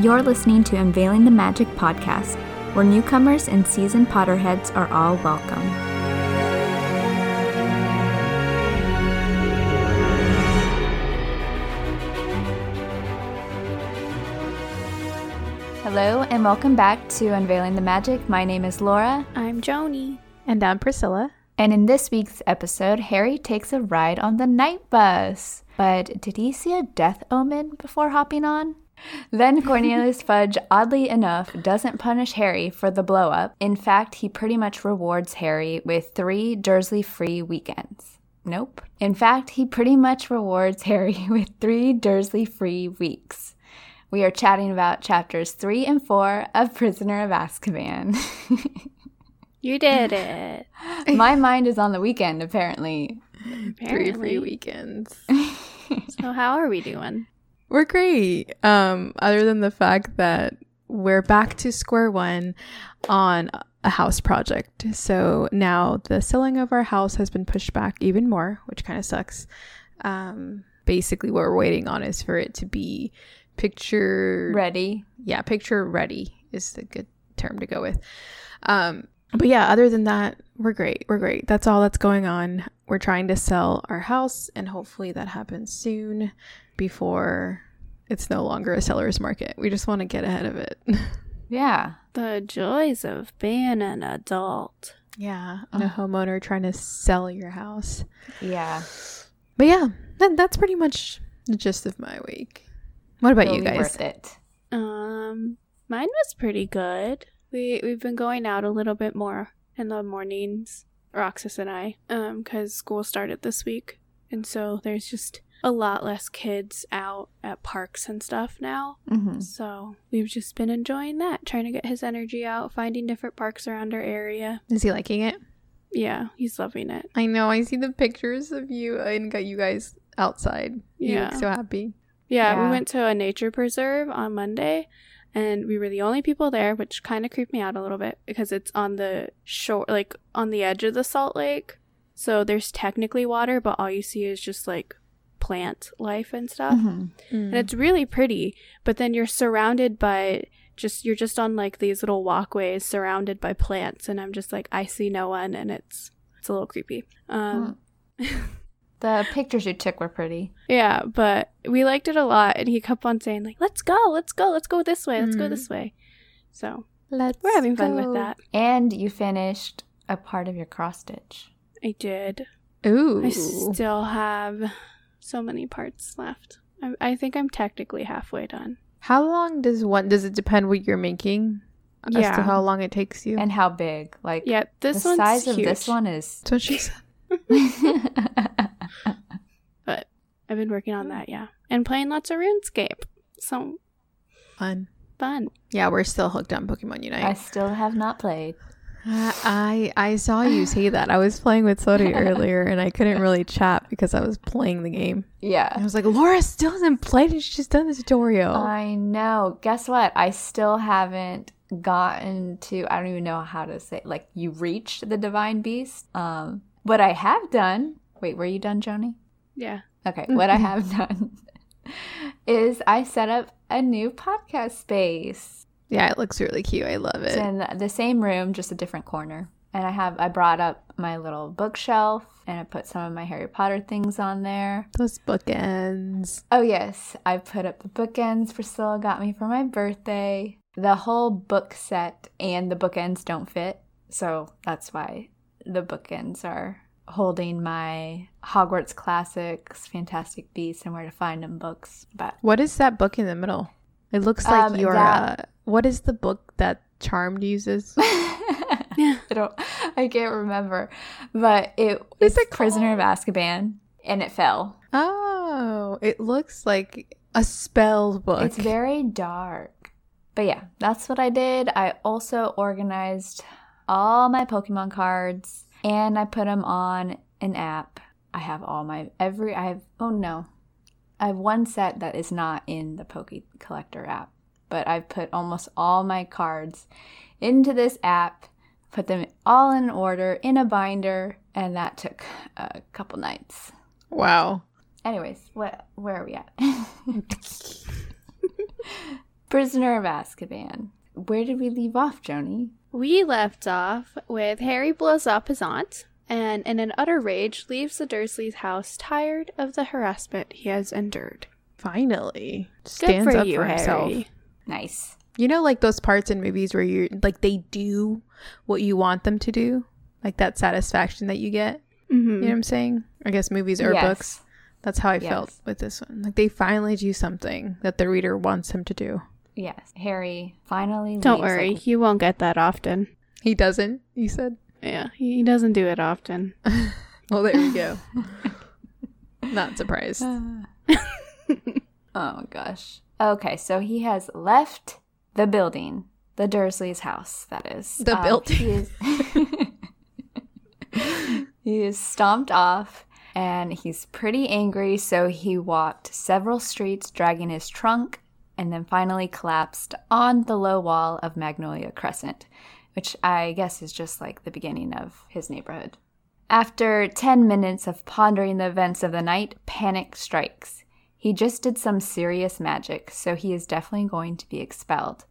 You're listening to Unveiling the Magic podcast, where newcomers and seasoned Potterheads are all welcome. Hello, and welcome back to Unveiling the Magic. My name is Laura. I'm Joni. And I'm Priscilla. And in this week's episode, Harry takes a ride on the night bus. But did he see a death omen before hopping on? Then Cornelius Fudge, oddly enough, doesn't punish Harry for the blow up. In fact, he pretty much rewards Harry with three Dursley free weekends. Nope. In fact, he pretty much rewards Harry with three Dursley free weeks. We are chatting about chapters three and four of Prisoner of Azkaban. You did it. My mind is on the weekend, apparently. Three free weekends. So how are we doing? We're great. Um, other than the fact that we're back to square one on a house project. So now the selling of our house has been pushed back even more, which kind of sucks. Um, basically, what we're waiting on is for it to be picture Ready? yeah, picture ready is the good term to go with. Um, but yeah, other than that, we're great. We're great. That's all that's going on. We're trying to sell our house, and hopefully that happens soon before it's no longer a seller's market. We just want to get ahead of it. Yeah. The joys of being an adult. yeah, and a homeowner trying to sell your house. Yeah. But yeah, that, that's pretty much the gist of my week. What about you guys? Worth it. Um, mine was pretty good. We we've been going out a little bit more in the mornings, Roxas and I, um, because school started this week, and so there's just a lot less kids out at parks and stuff now. hmm So we've just been enjoying that, trying to get his energy out, finding different parks around our area. Is he liking it? Yeah, he's loving it. I know. I see the pictures of you and got you guys outside. You Yeah. look so happy. Yeah, Yeah. we went to a nature preserve on Monday and we were the only people there, which kind of creeped me out a little bit because it's on the shore, like on the edge of the Salt Lake. So there's technically water, but all you see is just like plant life and stuff. hmm And it's really pretty, but then you're surrounded by just, you're just on like these little walkways surrounded by plants. And I'm just like, I see no one and it's, it's a little creepy. Um, The pictures you took were pretty. Yeah, but we liked it a lot, and he kept on saying like, "Let's go, let's go, let's go this way, let's go Mm. this way." So Let's we're having fun with that. And you finished a part of your cross stitch. I did. Ooh. I still have so many parts left. I, I think I'm technically halfway done. How long does one? Does it depend what you're making? As to Yeah. how long it takes you. And how big? Like Yeah, this the one's size of this one is. That's what she said. but I've been working on that. Yeah, and playing lots of RuneScape. So Fun. fun. Yeah, we're still hooked on Pokemon Unite. I still have not played. Uh, I I saw you say that. I was playing with Sodi earlier, and I couldn't really chat because I was playing the game. Yeah. I was like, Laura still hasn't played it. She's just done the tutorial. I know. Guess what? I still haven't gotten to I don't even know how to say like you reached the divine beast. Um what I have done Wait, were you done, Joni? Yeah. Okay, what I have done is I set up a new podcast space. yeah, it looks really cute. I love It's it. in the same room, just a different corner. And I have I brought up my little bookshelf and I put some of my Harry Potter things on there. Those bookends. Oh yes, I put up the bookends Priscilla got me for my birthday. The whole book set and the bookends don't fit, so that's why the bookends are holding my Hogwarts Classics, Fantastic Beasts, and Where to Find Them books. But What is that book in the middle? It looks like Um, your. that- Uh, what is the book that Charmed uses? I don't, I can't remember, but it it's it Prisoner of Azkaban, and it fell. oh, it looks like a spell book. It's very dark. But yeah, that's what I did. I also organized all my Pokemon cards and I put them on an app. I have all my every I have oh no. I have one set that is not in the Poke Collector app, but I've put almost all my cards into this app, put them all in order in a binder, and that took a couple nights. wow. Anyways, what where are we at? Prisoner of Azkaban. Where did we leave off, Joni? We left off with Harry blows up his aunt and, in an utter rage, leaves the Dursleys' house tired of the harassment he has endured. Finally, Good stands for up you, for himself. Harry. Nice. You know, like those parts in movies where you're like they do what you want them to do, like that satisfaction that you get. Mm-hmm. You know what I'm saying? I guess movies or Yes. books. That's how I Yes. felt with this one. Like they finally do something that the reader wants him to do. Yes. Harry finally Don't leaves, worry, like, you won't get that often. He doesn't. You said. Yeah, he doesn't do it often. Well, there you go. Not surprised. oh gosh. Okay, so he has left the building, the Dursley's house, that is. The Um, building. He is, he is stomped off and he's pretty angry, so he walked several streets dragging his trunk and then finally collapsed on the low wall of Magnolia Crescent, which I guess is just like the beginning of his neighborhood. After 10 minutes of pondering the events of the night, panic strikes. He just did some serious magic, so he is definitely going to be expelled.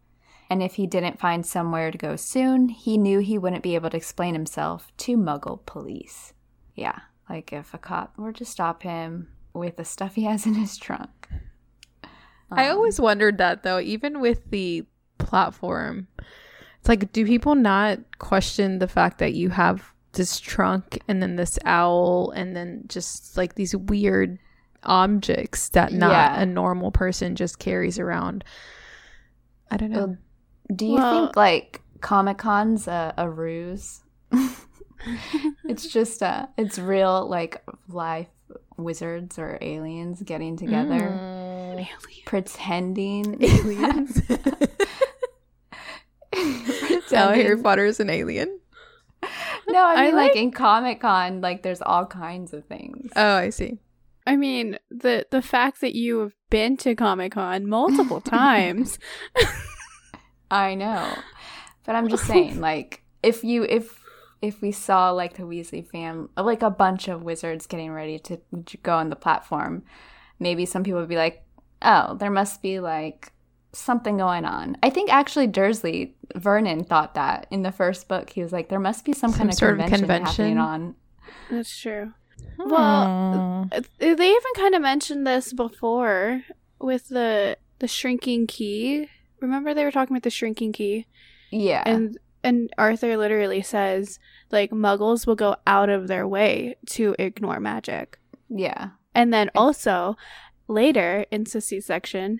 And if he didn't find somewhere to go soon, he knew he wouldn't be able to explain himself to Muggle police. Yeah, like if a cop were to stop him with the stuff he has in his trunk. I Um, always wondered that though, even with the platform. It's like, do people not question the fact that you have this trunk and then this owl and then just like these weird objects that not Yeah. a normal person just carries around? I don't know. Well, Do you Well- think like Comic Con's a, a ruse? it's just uh it's real like life wizards or aliens getting together Mm. pretending aliens. now Harry Potter is an alien. no i I mean like, like- in comic con like there's all kinds of things Oh, I see. I mean, the the fact that you have been to Comic Con multiple times. i know but i'm just saying like if you if if we saw like the weasley fam like a bunch of wizards getting ready to go on the platform maybe some people would be like oh there must be like something going on i think actually dursley vernon thought that in the first book he was like there must be some, Some kind of sort of convention, convention? happening on That's true. Well, uh, they even kind of mentioned this before with the the shrinking key. Remember they were talking about the shrinking key, yeah and and Arthur literally says like Muggles will go out of their way to ignore magic. yeah And then also later in Sissy's section,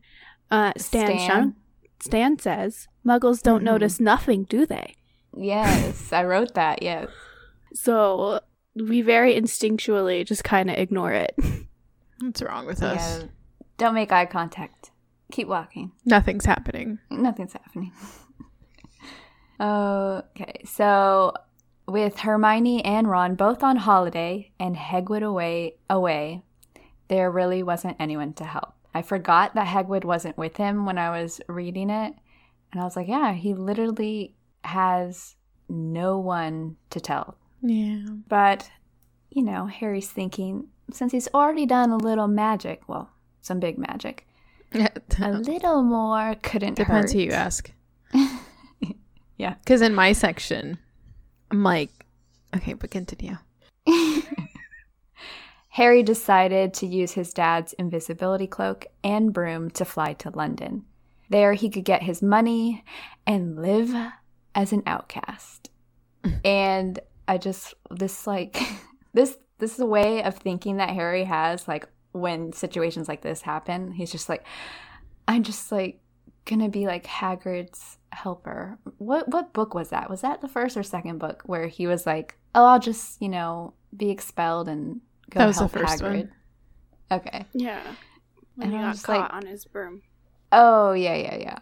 uh, Stan Stan, Stan says Muggles don't Mhm. notice nothing, do they? yes i wrote that yes So we very instinctually just kind of ignore it. What's wrong with us? yeah don't make eye contact keep walking Nothing's happening. Nothing's happening. Okay, so with Hermione and Ron both on holiday and Hagrid away away, there really wasn't anyone to help. I forgot that Hagrid wasn't with him when I was reading it, and I was like, yeah, he literally has no one to tell. Yeah. But, you know, Harry's thinking since he's already done a little magic, well, some big magic, a little more couldn't Depends hurt. who you ask. Yeah. Because in my section, I'm like, okay, but continue. Harry decided to use his dad's invisibility cloak and broom to fly to London. There, he could get his money and live as an outcast. and I just this like this this is a way of thinking that Harry has like when situations like this happen. He's just like I'm just like gonna be like Hagrid's helper. What what book was that? Was that the first or second book where he was like, "Oh, I'll just you know be expelled and go That was the help first Hagrid." one. Okay. Yeah. When And he I got was caught like- on his broom. Oh yeah yeah yeah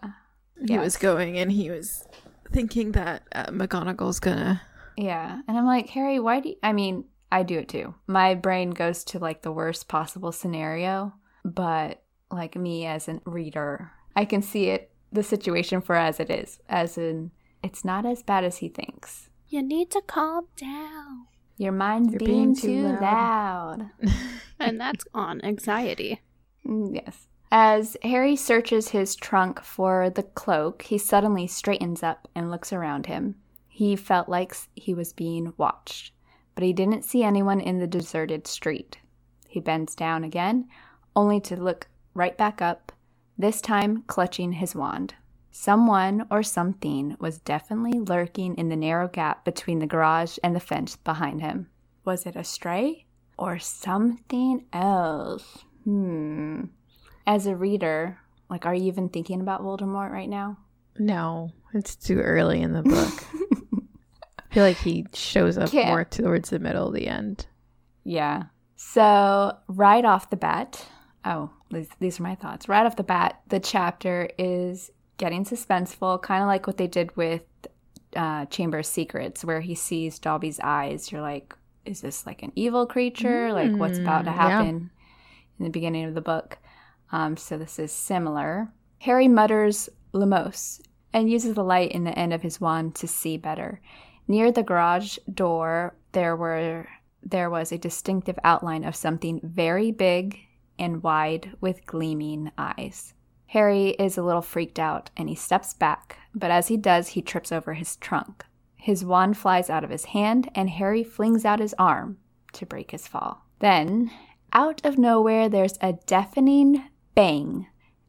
He Yes. was going and he was thinking that uh, McGonagall's gonna. yeah. And I'm like Harry, why do you? I mean, I do it too. My brain goes to like the worst possible scenario, but like me as a reader, I can see it the situation for as it is, as in it's not as bad as he thinks. You need to calm down. Your mind's You're being, being too too loud. loud. And that's on anxiety. Mm, Yes. As Harry searches his trunk for the cloak, he suddenly straightens up and looks around him. He felt like he was being watched, but he didn't see anyone in the deserted street. He bends down again, only to look right back up, this time clutching his wand. Someone or something was definitely lurking in the narrow gap between the garage and the fence behind him. Was it a stray? Or something else? Hmm as a reader, like, are you even thinking about Voldemort right now? No, it's too early in the book. I feel like he shows up Can't. more towards the middle of the end. Yeah. So, right off the bat, oh, these, these are my thoughts. Right off the bat, the chapter is getting suspenseful, kind of like what they did with uh, Chamber of Secrets, where he sees Dobby's eyes. You're like, is this like an evil creature? like, what's about to Mm, yeah. happen in the beginning of the book? Um, so, this is similar. Harry mutters Lumos and uses the light in the end of his wand to see better. Near the garage door, there were there was a distinctive outline of something very big and wide with gleaming eyes. Harry is a little freaked out and he steps back, but as he does, he trips over his trunk. His wand flies out of his hand and Harry flings out his arm to break his fall. Then, out of nowhere, there's a deafening bang,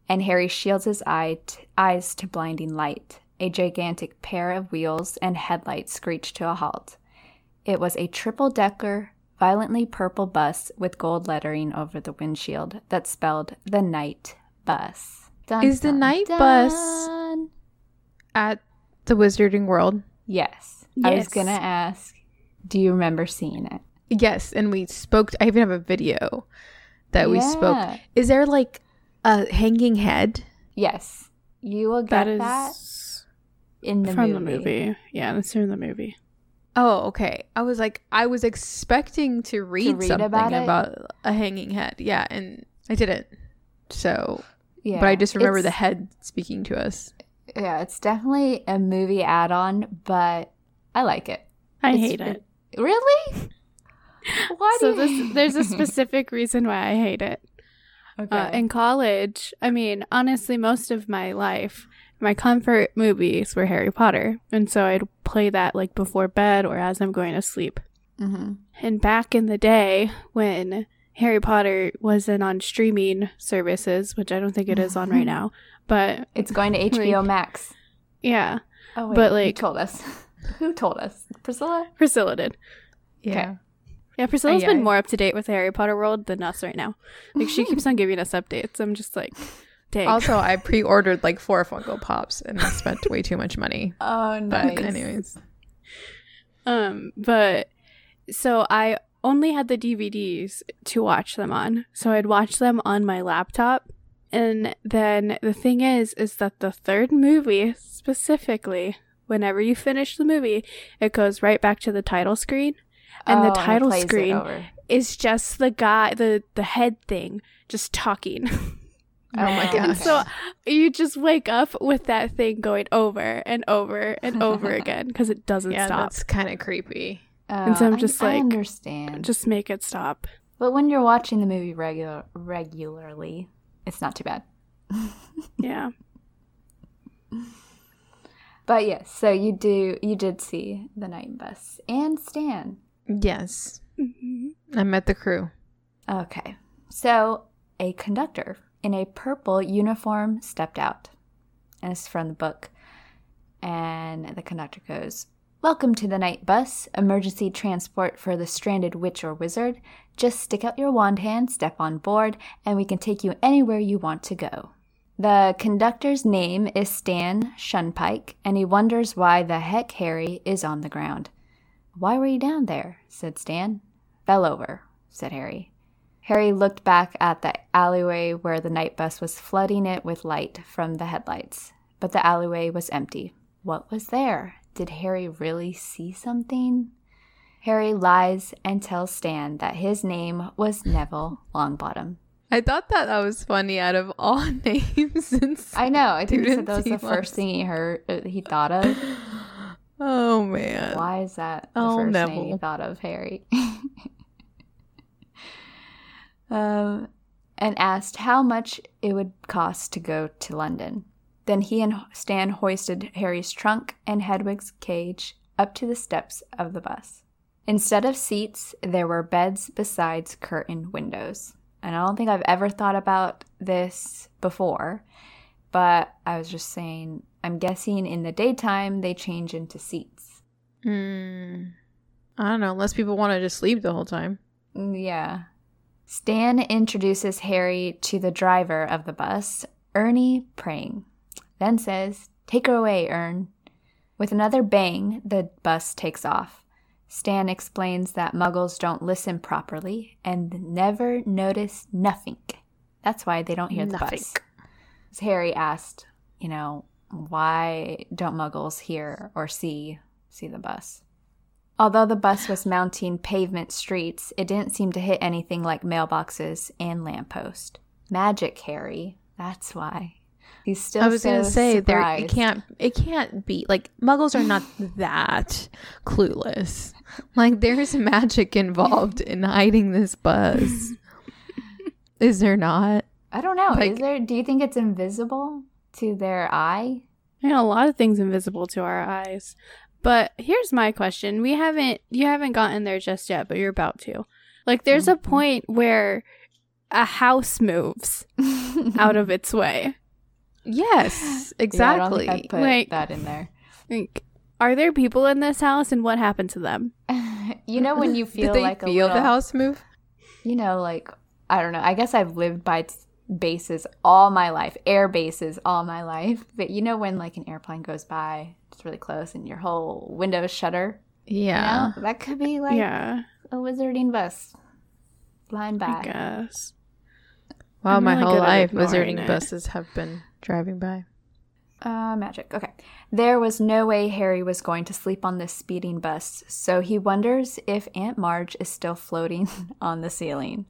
and Harry shields his eye t- eyes to blinding light. A gigantic pair of wheels and headlights screech to a halt. It was a triple decker, violently purple bus with gold lettering over the windshield that spelled the night bus. Dun, Is the dun, night bus- At the Wizarding World. Yes. I was going to ask, do you remember seeing it? Yes, and we spoke. I even have a video that we spoke. Is there like a hanging head? Yes. You will get That that, in the from movie. the movie. Yeah, that's from the movie. Oh, okay. I was like, I was expecting to read, read something about about, a hanging head. Yeah, and I didn't. So, Yeah. but I just remember the head speaking to us. Yeah, it's definitely a movie add-on, but I like it. I It's- hate it. Really? Why So do you this there's a specific reason why I hate it. okay. Uh, in college, I mean, honestly, most of my life, my comfort movies were Harry Potter, and so I'd play that like before bed or as I'm going to sleep. hmm And back in the day when Harry Potter wasn't on streaming services, which I don't think it is on right now, but It's going to HBO Max. yeah, Oh, wait, But, who like- told us? Who told us? Priscilla? Priscilla did. Yeah. Yeah, Priscilla's yeah. been more up to date with the Harry Potter world than us right now. Like she keeps on giving us updates. I'm just like, dang. Also, I pre-ordered like four Funko Pops and I spent way too much money. Oh, no. But anyways, Um, but so I only had the DVDs to watch them on. So I'd watch them on my laptop. And then the thing is, is that the third movie specifically, whenever you finish the movie, it goes right back to the title screen. And Oh, the title plays it screen is just the guy, the, the head thing, just talking. Oh my gosh. And so you just wake up with that thing going over and over and over again because it doesn't yeah, stop. that's kind of creepy. Oh, so I'm I- just I like- understand. Just make it stop. but when you're watching the movie regular regularly, it's not too bad. Yeah. But yes, so you do you did see the night bus and Stan. Yes, Mhm. I met the crew. Okay. So a conductor in a purple uniform stepped out. And it's from the book. And the conductor goes, Welcome to the night bus, emergency transport for the stranded witch or wizard. Just stick out your wand hand, step on board, and we can take you anywhere you want to go. The conductor's name is Stan Shunpike, and he wonders why the heck Harry is on the ground. Why were you down there? said Stan. Fell over, said Harry. Harry looked back at the alleyway where the night bus was flooding it with light from the headlights, but the alleyway was empty. What was there? Did Harry really see something? Harry lies and tells Stan that his name was Neville Longbottom. I thought that that was funny out of all names. Since I know. I think he said that was he the first thing he heard. Uh, he thought of. oh man, Why is that the Oh, first name you Neville. thought of, Harry? um, and asked how much it would cost to go to London. Then he and Stan hoisted Harry's trunk and Hedwig's cage up to the steps of the bus. Instead of seats, there were beds besides curtained windows. And I don't think I've ever thought about this before, but I was just saying, I'm guessing in the daytime they change into seats. Hmm. I don't know, unless people want to just sleep the whole time. Mm, Yeah. Stan introduces Harry to the driver of the bus, Ernie Prang, then says, Take her away, Ern. With another bang, the bus takes off. Stan explains that muggles don't listen properly and never notice nothing. That's why they don't hear the Nothing. bus. Harry asked, you know, why don't muggles hear or see see the bus? Although the bus was mounting pavement streets, it didn't seem to hit anything like mailboxes and lamppost. Magic, Harry. That's why. He's still. I was so gonna say there it can't it can't be like muggles are not that clueless. Like there's magic involved in hiding this buzz. Is there not? I don't know. like- Is there? Do you think it's invisible to their eye? Yeah, a lot of things invisible to our eyes. But here's my question. We haven't you haven't gotten there just yet, but you're about to. Like there's a Mhm. point where a house moves out of its way. Yes, Yeah, exactly. I put Like- that in there. Like are there people in this house and what happened to them? you know when you feel like a feel the house move? you know, like I don't know. I guess I've lived by t- bases all my life, air bases all my life. But you know when like an airplane goes by, it's really close, and your whole windows shutter. you Yeah. know? that could be like yeah, a wizarding bus flying I by. guess. Wow, I'm my really whole life wizarding it. buses have been driving by. Uh, magic. Okay. There was no way Harry was going to sleep on this speeding bus, so he wonders if Aunt Marge is still floating on the ceiling.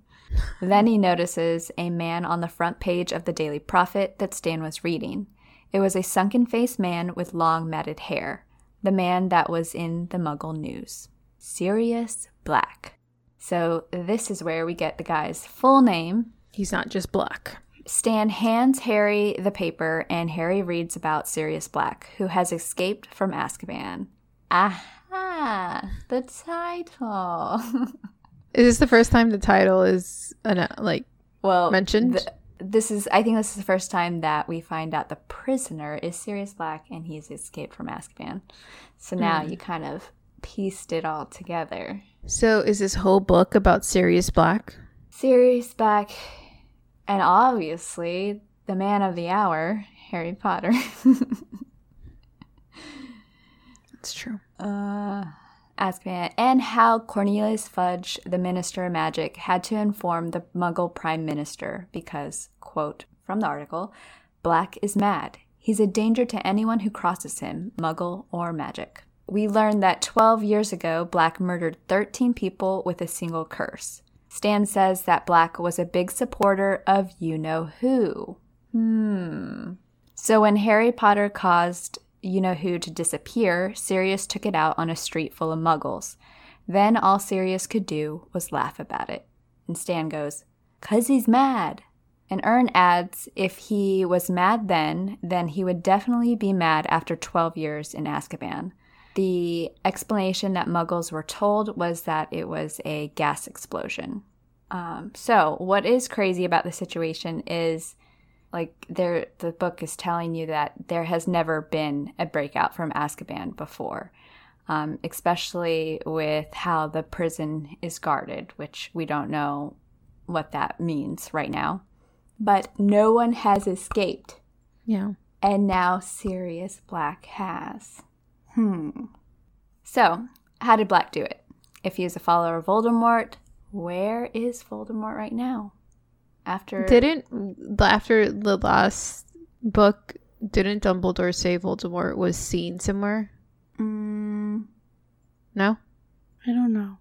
Then he notices a man on the front page of the Daily Prophet that Stan was reading. It was a sunken faced man with long matted hair, the man that was in the Muggle news Sirius Black. So, this is where we get the guy's full name, He's not just black. Stan hands Harry the paper, and Harry reads about Sirius Black, who has escaped from Azkaban. Aha! The title. Is this the first time the title is uh, like well, Mentioned? th- this is. I think this is the first time that we find out the prisoner is Sirius Black, and he's escaped from Azkaban. So now Hmm. you kind of pieced it all together. So is this whole book about Sirius Black? Sirius Black, and obviously the man of the hour, Harry Potter. It's true. Uh, Azkaban, and how Cornelius Fudge, the Minister of Magic, had to inform the Muggle Prime Minister because, quote from the article, Black is mad. He's a danger to anyone who crosses him, Muggle or Magic. We learned that 12 years ago, Black murdered 13 people with a single curse. Stan says that Black was a big supporter of you know who. Hmm. So when Harry Potter caused you know who to disappear, Sirius took it out on a street full of muggles. Then all Sirius could do was laugh about it. And Stan goes, Cause he's mad. And Ern adds, if he was mad then, then he would definitely be mad after 12 years in Azkaban. The explanation that muggles were told was that it was a gas explosion. Um, so, what is crazy about the situation is like there the book is telling you that there has never been a breakout from Azkaban before. Um, especially with how the prison is guarded, which we don't know what that means right now. But no one has escaped, Yeah. and now Sirius Black has. Hmm. So, how did Black do it? If he is a follower of Voldemort, where is Voldemort right now? After Didn't after the last book, didn't Dumbledore say Voldemort was seen somewhere? Mm, No. I don't know.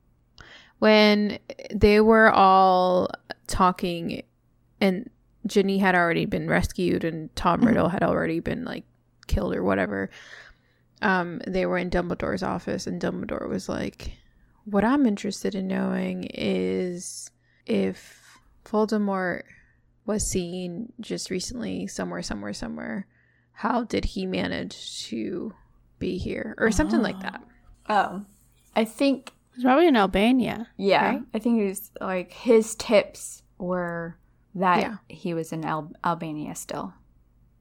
When they were all talking, and Ginny had already been rescued, and Tom Mhm. Riddle had already been like killed or whatever. Um, they were in Dumbledore's office, and Dumbledore was like, "What I'm interested in knowing is if Voldemort was seen just recently somewhere, somewhere, somewhere. How did he manage to be here? Or something like that. Oh, I think He's probably in Albania. yeah. Right? I think it was like his tips were that Yeah. he was in Al- Albania still,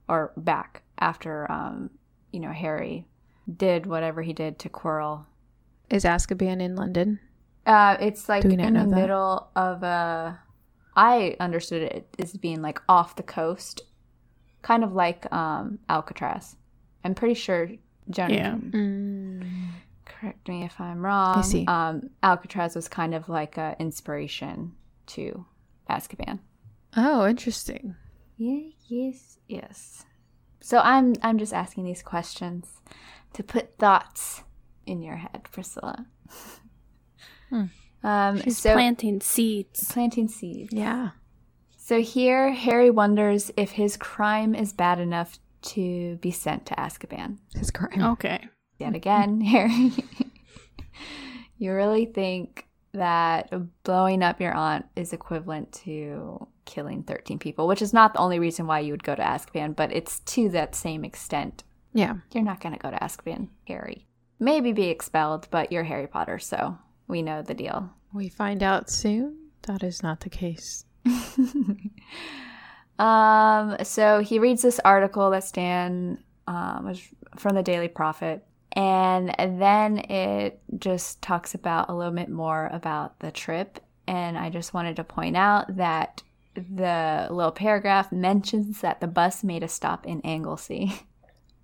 or back after um, you know Harry did whatever he did to Quirrell. Is Azkaban in London? Uh, it's like in the that? middle of a. I understood it as being like off the coast, kind of like um, Alcatraz. I'm pretty sure Jonah Yeah. can Mm. correct me if I'm wrong. I see. Um, Alcatraz was kind of like an inspiration to Azkaban. Oh, interesting. Yeah, yes, yes. So I'm I'm just asking these questions to put thoughts in your head, Priscilla. Hmm. Um, She's so planting seeds. planting seeds. Yeah. So here, Harry wonders if his crime is bad enough to be sent to Azkaban. His crime. Okay. Yet again, Harry, you really think that blowing up your aunt is equivalent to killing 13 people, which is not the only reason why you would go to Azkaban, but it's to that same extent. Yeah. You're not going to go to Azkaban, Harry. Maybe be expelled, but you're Harry Potter, so we know the deal. We find out soon that is not the case. Um, so he reads this article that Stan um, was from the Daily Prophet, and then it just talks about a little bit more about the trip. And I just wanted to point out that the little paragraph mentions that the bus made a stop in Anglesey.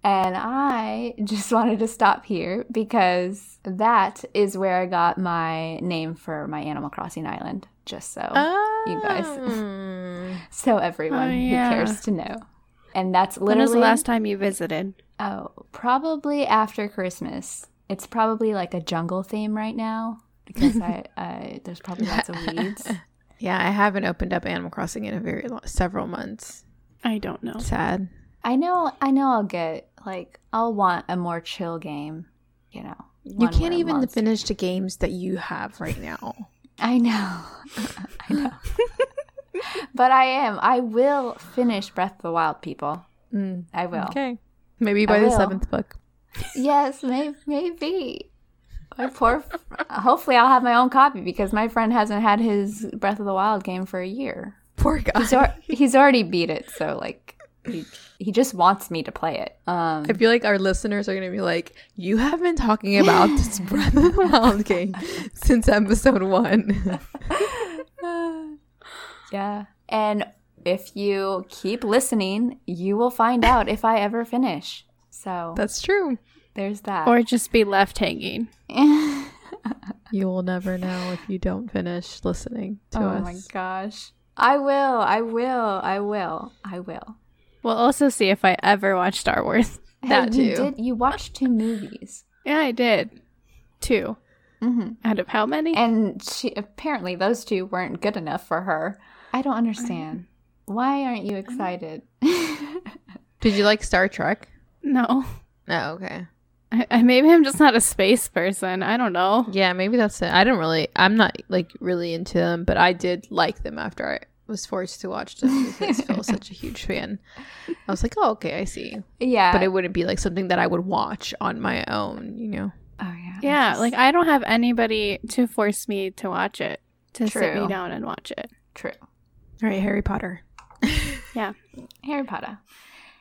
And I just wanted to stop here because that is where I got my name for my Animal Crossing island. Just so you guys guys. Ah. so everyone Oh, who cares to know. And that's literally. When was the last time you visited? oh, probably after Christmas. It's probably like a jungle theme right now because I, I there's probably lots of weeds. yeah, I haven't opened up Animal Crossing in a very long, several months. I don't know. Sad. I know I know I'll get like I'll want a more chill game, you know. You can't even monsters- finish the games that you have right now. I know. I know. but I am. I will finish Breath of the Wild, people. Mm. I will. Okay. Maybe I by the will. seventh book. Yes, may- maybe. My poor. F- Hopefully, I'll have my own copy because my friend hasn't had his Breath of the Wild game for a year. Poor guy. He's, al- he's already beat it, so like he, he just wants me to play it. Um, I feel like our listeners are going to be like, you have been talking about this Breath of the Wild game since episode one. yeah, and if you keep listening, you will find out if I ever finish. So That's true. there's that. Or just be left hanging. You will never know if you don't finish listening to oh us. Oh my gosh. I will. I will. I will. I will. We'll also see if I ever watch Star Wars. That you too. did. You watched two movies, Yeah, I did. Two. hmm Out of how many? and she apparently those two weren't good enough for her. I don't understand. Why aren't you excited? Did you like Star Trek? no. Oh, okay. I, I, maybe I'm just not a space person. I don't know. Yeah, maybe that's it. I don't really, I'm not like really into them, but I did like them after I was forced to watch them because Phil's such a huge fan. I was like, oh, okay, I see. yeah, But it wouldn't be like something that I would watch on my own, you know? oh yeah, Yeah, it's like I don't have anybody to force me to watch it, to sit me down and watch it. true. All right, Harry Potter. Yeah. Harry Potter.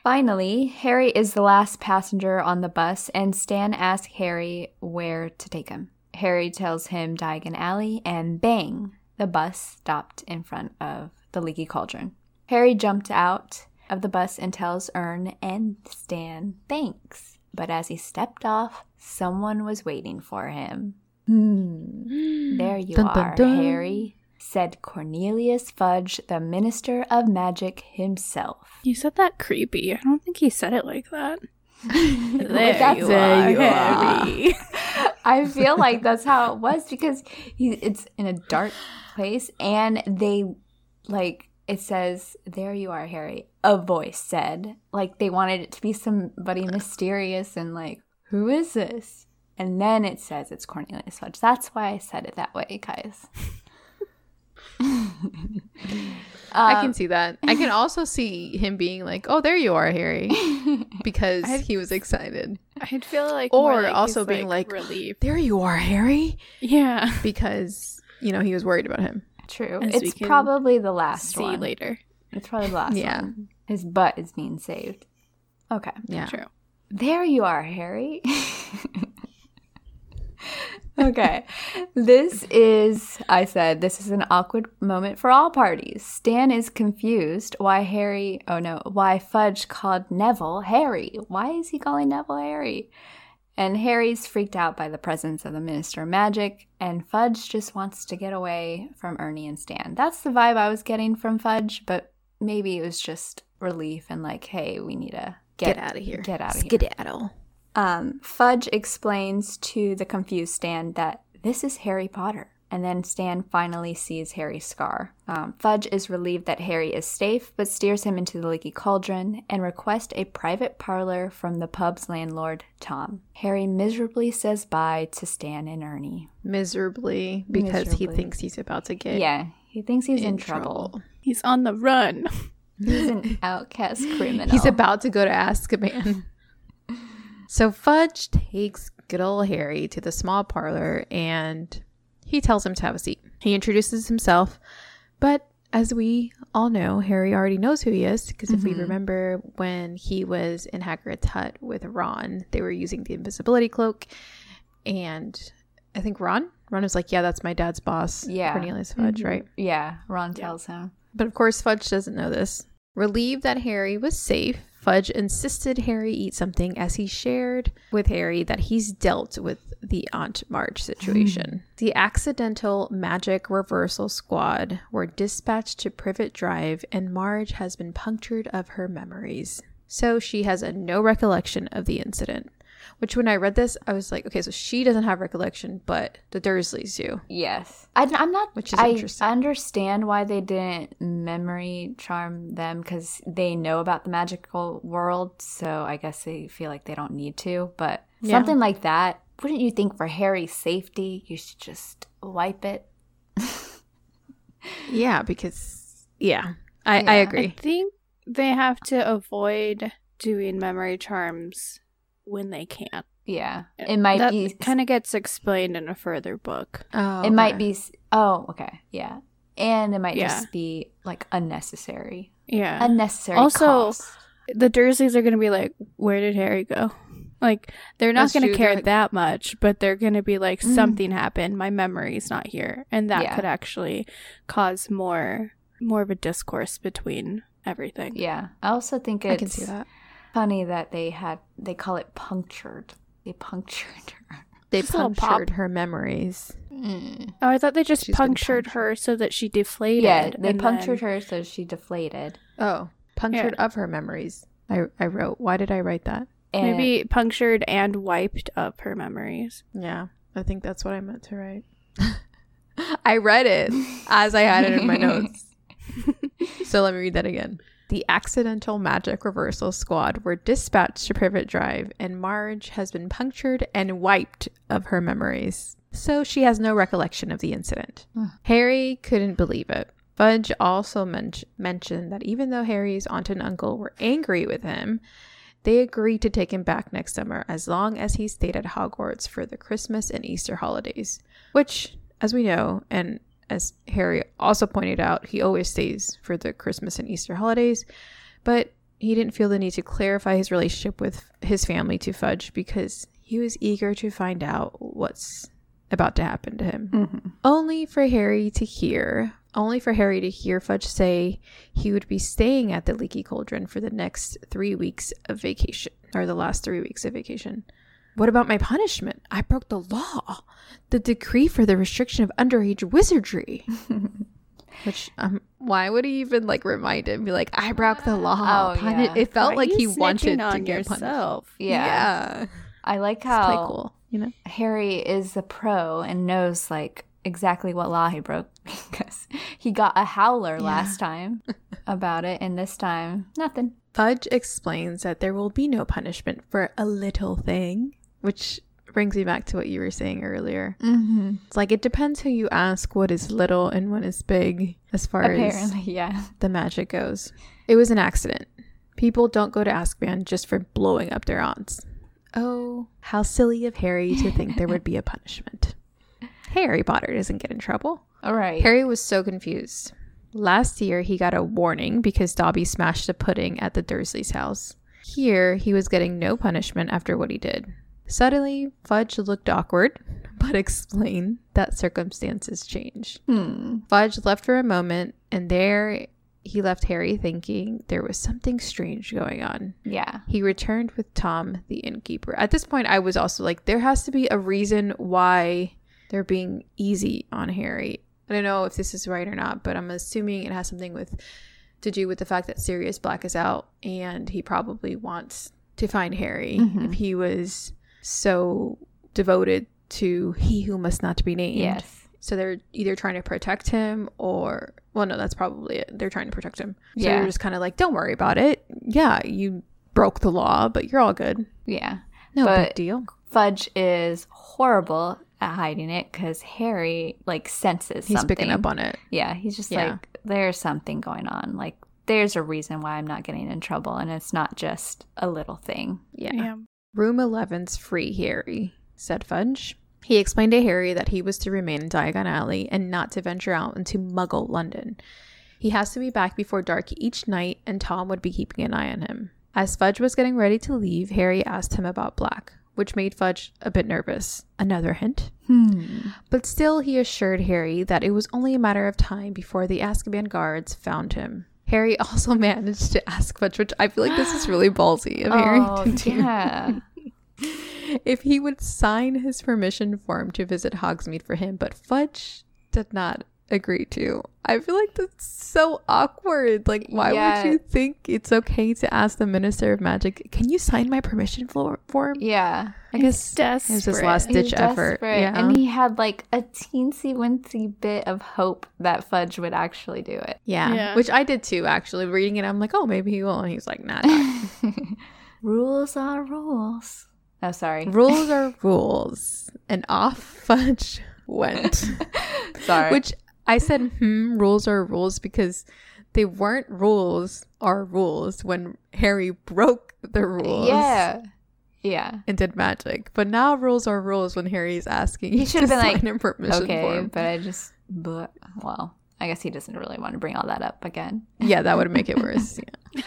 Finally, Harry is the last passenger on the bus, and Stan asks Harry where to take him. Harry tells him Diagon Alley, and bang, the bus stopped in front of the leaky cauldron. Harry jumped out of the bus and tells Ern and Stan thanks. But as he stepped off, someone was waiting for him. Hmm. There you Dun, dun, are, dun. Harry, said Cornelius Fudge, the Minister of Magic himself. You said that creepy. I don't think he said it like that. That's- you there are, you are. Harry. I feel like that's how it was because he it's in a dark place and they like it says there you are Harry a voice said. Like they wanted it to be somebody mysterious and like who is this? And then it says it's Cornelius Fudge that's why I said it that way guys I Um, can see that. I can also see him being like, "Oh, there you are, Harry," because I'd- he was excited. I'd feel like Or like also he's, being like- relieved. There you are, Harry, Yeah. because you know he was worried about him. True. As It's probably the last See one. later. It's probably the last Yeah. one. His butt is being saved. Okay. Yeah. True. There you are, Harry. okay. This is, I said, this is an awkward moment for all parties. Stan is confused why Harry, oh no, why Fudge called Neville Harry. Why is he calling Neville Harry? And Harry's freaked out by the presence of the Minister of Magic, and Fudge just wants to get away from Ernie and Stan. That's the vibe I was getting from Fudge, but maybe it was just relief and like, hey, we need to Get, out of here. Get out of here. Skedaddle. Um, Fudge explains to the confused Stan that this is Harry Potter. And then Stan finally sees Harry's scar. Um, Fudge is relieved that Harry is safe, but steers him into the leaky cauldron and requests a private parlor from the pub's landlord, Tom. Harry miserably says bye to Stan and Ernie. Miserably because he thinks he's about to get Yeah, he thinks he's in, trouble. He's on the run. He's an outcast criminal. He's about to go to Azkaban. so Fudge takes good old Harry to the small parlor and he tells him to have a seat. He introduces himself, but as we all know, Harry already knows who he is because if we mm-hmm. remember when he was in Hagrid's hut with Ron, they were using the invisibility cloak, and I think Ron, Ron was like, "Yeah, that's my dad's boss, Yeah. Cornelius Fudge, mm-hmm. right?" Yeah, Ron tells him. But of course, Fudge doesn't know this. Relieved that Harry was safe, Fudge insisted Harry eat something as he shared with Harry that he's dealt with the Aunt Marge situation. Hmm. the accidental magic reversal squad were dispatched to Privet Drive, and Marge has been punctured of her memories. So she has a no recollection of the incident. Which, when I read this, I was like, okay, so she doesn't have recollection, but the Dursleys do. Yes. I, am not. Which is interesting. I interesting. understand why they didn't memory charm them because they know about the magical world. So I guess they feel like they don't need to. But Yeah. something like that, wouldn't you think for Harry's safety, you should just wipe it? Yeah, because, yeah, I, I Yeah. I agree. think they have to avoid doing memory charms when they can't. Yeah. It might that be. kind of gets explained in a further book. Oh, It might be. Oh, okay. Yeah. And it might Yeah. just be like unnecessary. Yeah. Unnecessary. Also, cost. the Dursleys are going to be like, "Where did Harry go?" Like they're not going to care like- that much, but they're going to be like, Mhm. "Something happened. My memory's not here," and that Yeah. could actually cause more more of a discourse between everything. Yeah. I also think it's I can see that. Funny that they had they call it punctured. They punctured her. They Just a little pop. punctured her memories. Mm. Oh, I thought they just She's punctured punctured. her so that she deflated. Yeah, they punctured then- her so she deflated. Oh, punctured of her memories. I, I wrote. Why did I write that? And Maybe punctured and wiped up her memories. Yeah, I think that's what I meant to write. I read it as I had it in my notes. so let me read that again. The accidental magic reversal squad were dispatched to Privet Drive, and Marge has been punctured and wiped of her memories. So she has no recollection of the incident. Harry couldn't believe it. Fudge also men- mentioned that even though Harry's aunt and uncle were angry with him, they agreed to take him back next summer as long as he stayed at Hogwarts for the Christmas and Easter holidays. Which, as we know, and as Harry also pointed out, he always stays for the Christmas and Easter holidays. But he didn't feel the need to clarify his relationship with his family to Fudge because he was eager to find out what's about to happen to him Mhm. only for Harry to hear, only for Harry to hear Fudge say he would be staying at the Leaky Cauldron for the next three weeks of vacation, or the last three weeks of vacation. What about my punishment? I broke the law, the decree for the restriction of underage wizardry. Which, um, why would he even like remind him? Be like, I broke the law. Oh, Puni- yeah. It felt Why like are he you wanted snitching to on get punished. yourself. yeah. Yeah, I like it's how cool. You know, Harry is a pro and knows like exactly what law he broke because he got a howler last time about it, and this time nothing. Fudge explains that there will be no punishment for a little thing, which brings me back to what you were saying earlier. Mm-hmm. It's like it depends who you ask what is little and what is big as far as Apparently, yeah. the magic goes. It was an accident. People don't go to Azkaban just for blowing up their aunts. Oh, how silly of Harry to think there would be a punishment. Harry Potter doesn't get in trouble. All right. Harry was so confused. Last year, he got a warning because Dobby smashed a pudding at the Dursleys' house. Here, he was getting no punishment after what he did. Suddenly, Fudge looked awkward, but explained that circumstances changed. Hmm. Fudge left for a moment, and there he left Harry thinking there was something strange going on. Yeah. He returned with Tom, the innkeeper. At this point, I was also like, there has to be a reason why they're being easy on Harry. I don't know if this is right or not, but I'm assuming it has something with to do with the fact that Sirius Black is out, and he probably wants to find Harry. Mhm. If he was so devoted to he who must not be named, Yes. so they're either trying to protect him or well no, that's probably it. They're trying to protect him. So Yeah. you're just kind of like, don't worry about it. Yeah, you broke the law, but you're all good. Yeah. No But- big deal. Fudge is horrible at hiding it because Harry like senses He's something. picking up on it. Yeah, he's just Yeah. like, there's something going on. Like, there's a reason why I'm not getting in trouble, and it's not just a little thing. Yeah. Yeah. Room 11's free, Harry, said Fudge. He explained to Harry that he was to remain in Diagon Alley and not to venture out into Muggle London. He has to be back before dark each night, and Tom would be keeping an eye on him. As Fudge was getting ready to leave, Harry asked him about Black, which made Fudge a bit nervous. Another hint? Hmm. But still, he assured Harry that it was only a matter of time before the Azkaban guards found him. Harry also managed to ask Fudge, which I feel like this is really ballsy of Harry Oh, to do yeah. if he would sign his permission form to visit Hogsmeade for him, but Fudge did not agree to. I feel like that's so awkward. Like, why Yeah. would you think it's okay to ask the Minister of Magic, can you sign my permission for- form? yeah. I He's guess it was his desperate. last ditch effort. desperate, Yeah. And he had like a teensy wincy bit of hope that Fudge would actually do it. yeah. Yeah. Which I did too, actually. Reading it, I'm like, oh, maybe he will. And he's like, nah, nah. rules are rules. Oh, sorry. rules are rules. And off Fudge went. sorry. Which I said, hmm, rules are rules because they weren't rules are rules when Harry broke the rules. Yeah. Yeah. And did magic. But now rules are rules when Harry's asking He should have been like, a permission Okay, form. but I just, but, well, I guess he doesn't really want to bring all that up again. Yeah, that would make it worse. Yeah.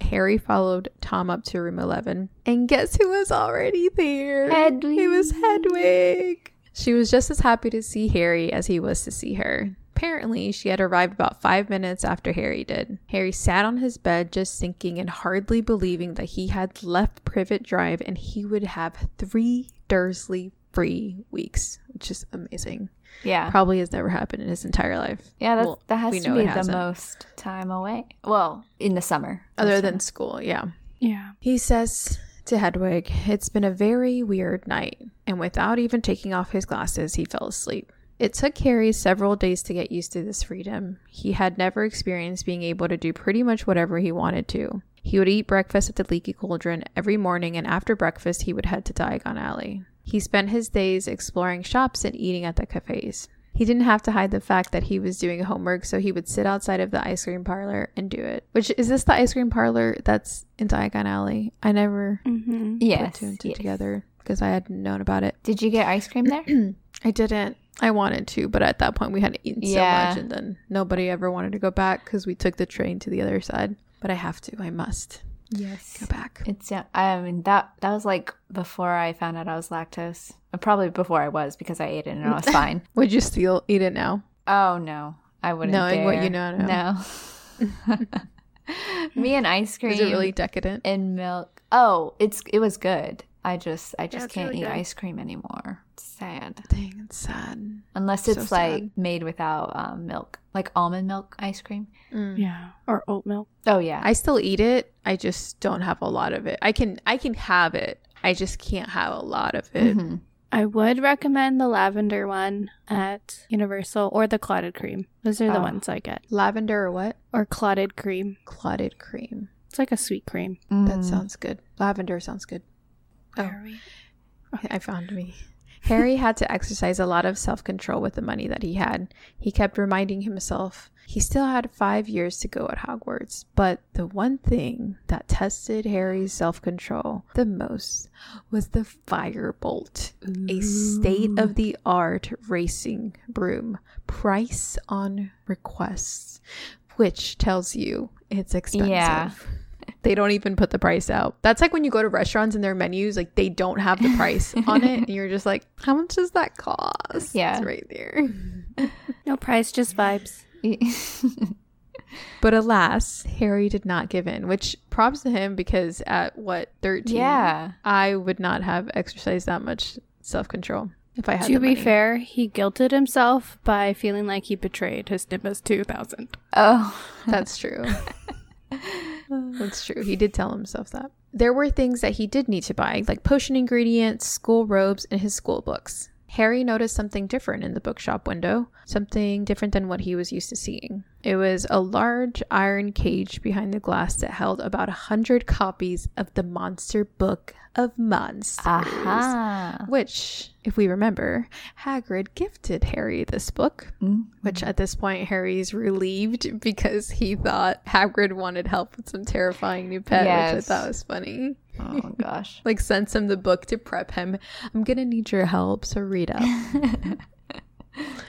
Harry followed Tom up to room 11. And guess who was already there? Hedwig. It was Hedwig. She was just as happy to see Harry as he was to see her. Apparently, she had arrived about five minutes after Harry did. Harry sat on his bed, just thinking and hardly believing that he had left Privet Drive and he would have three Dursley free weeks, which is amazing. Yeah. Probably has never happened in his entire life. Yeah, that, Well, that has to be the hasn't. most time away. Well, in the summer. Other This than school, yeah. Yeah. He says to Hedwig, It's been a very weird night. And without even taking off his glasses, he fell asleep. It took Harry several days to get used to this freedom. He had never experienced being able to do pretty much whatever he wanted to. He would eat breakfast at the Leaky Cauldron every morning, and after breakfast, he would head to Diagon Alley. He spent his days exploring shops and eating at the cafes. He didn't have to hide the fact that he was doing homework, so he would sit outside of the ice cream parlor and do it. Which is this the ice cream parlor that's in Diagon Alley? I never Mm-hmm. Yes. put two and two yes. together because I hadn't known about it. Did you get ice cream there? I didn't. I wanted to, but at that point we had eaten Yeah. so much, and then nobody ever wanted to go back because we took the train to the other side. But I have to. I must yes. go back. It's uh, I mean that that was like before I found out I was lactose. Uh, Probably before I was because I ate it and I was fine. Would you still eat it now? Oh no, I wouldn't. Knowing what you know now. No. Me and ice cream Is it really decadent? and milk. Oh, it's it was good. I just I just it's can't really eat good. ice cream anymore. It's sad. Dang, it's sad. Unless So it's like sad. made without um, milk, like almond milk ice cream. Mm. Yeah. Or oat milk. Oh yeah. I still eat it. I just don't have a lot of it. I can I can have it. I just can't have a lot of it. Mhm. I would recommend the lavender one at Universal or the clotted cream. Those are the Oh. ones I get. Lavender or what? Or clotted cream. Clotted cream. It's like a sweet cream. That Mm. sounds good. Lavender sounds good. Oh. Are we? I found me. Harry had to exercise a lot of self control with the money that he had. He kept reminding himself he still had five years to go at Hogwarts. But the one thing that tested Harry's self control the most was the Firebolt, a state of the art racing broom, price on request, which tells you it's expensive. Yeah. They don't even put the price out. That's like when you go to restaurants and their menus, like they don't have the price on it, and you're just like, "How much does that cost?" Yeah. it's right there. No price, just vibes. But alas, Harry did not give in, which props to him because at what, 13? yeah. I would not have exercised that much self control if I had To the be money. fair, he guilted himself by feeling like he betrayed his Nimbus 2000. Oh. That's true. That's true. He did tell himself that. There were things that he did need to buy, like potion ingredients, school robes, and his school books. Harry noticed something different in the bookshop window, something different than what he was used to seeing. It was a large iron cage behind the glass that held about a hundred copies of the monster book of monsters. Aha. Which, if we remember, Hagrid gifted Harry this book. Mm. Which at this point Harry's relieved because he thought Hagrid wanted help with some terrifying new pet, which I thought was funny. Oh gosh. Like sends him the book to prep him. I'm gonna need your help, so read up.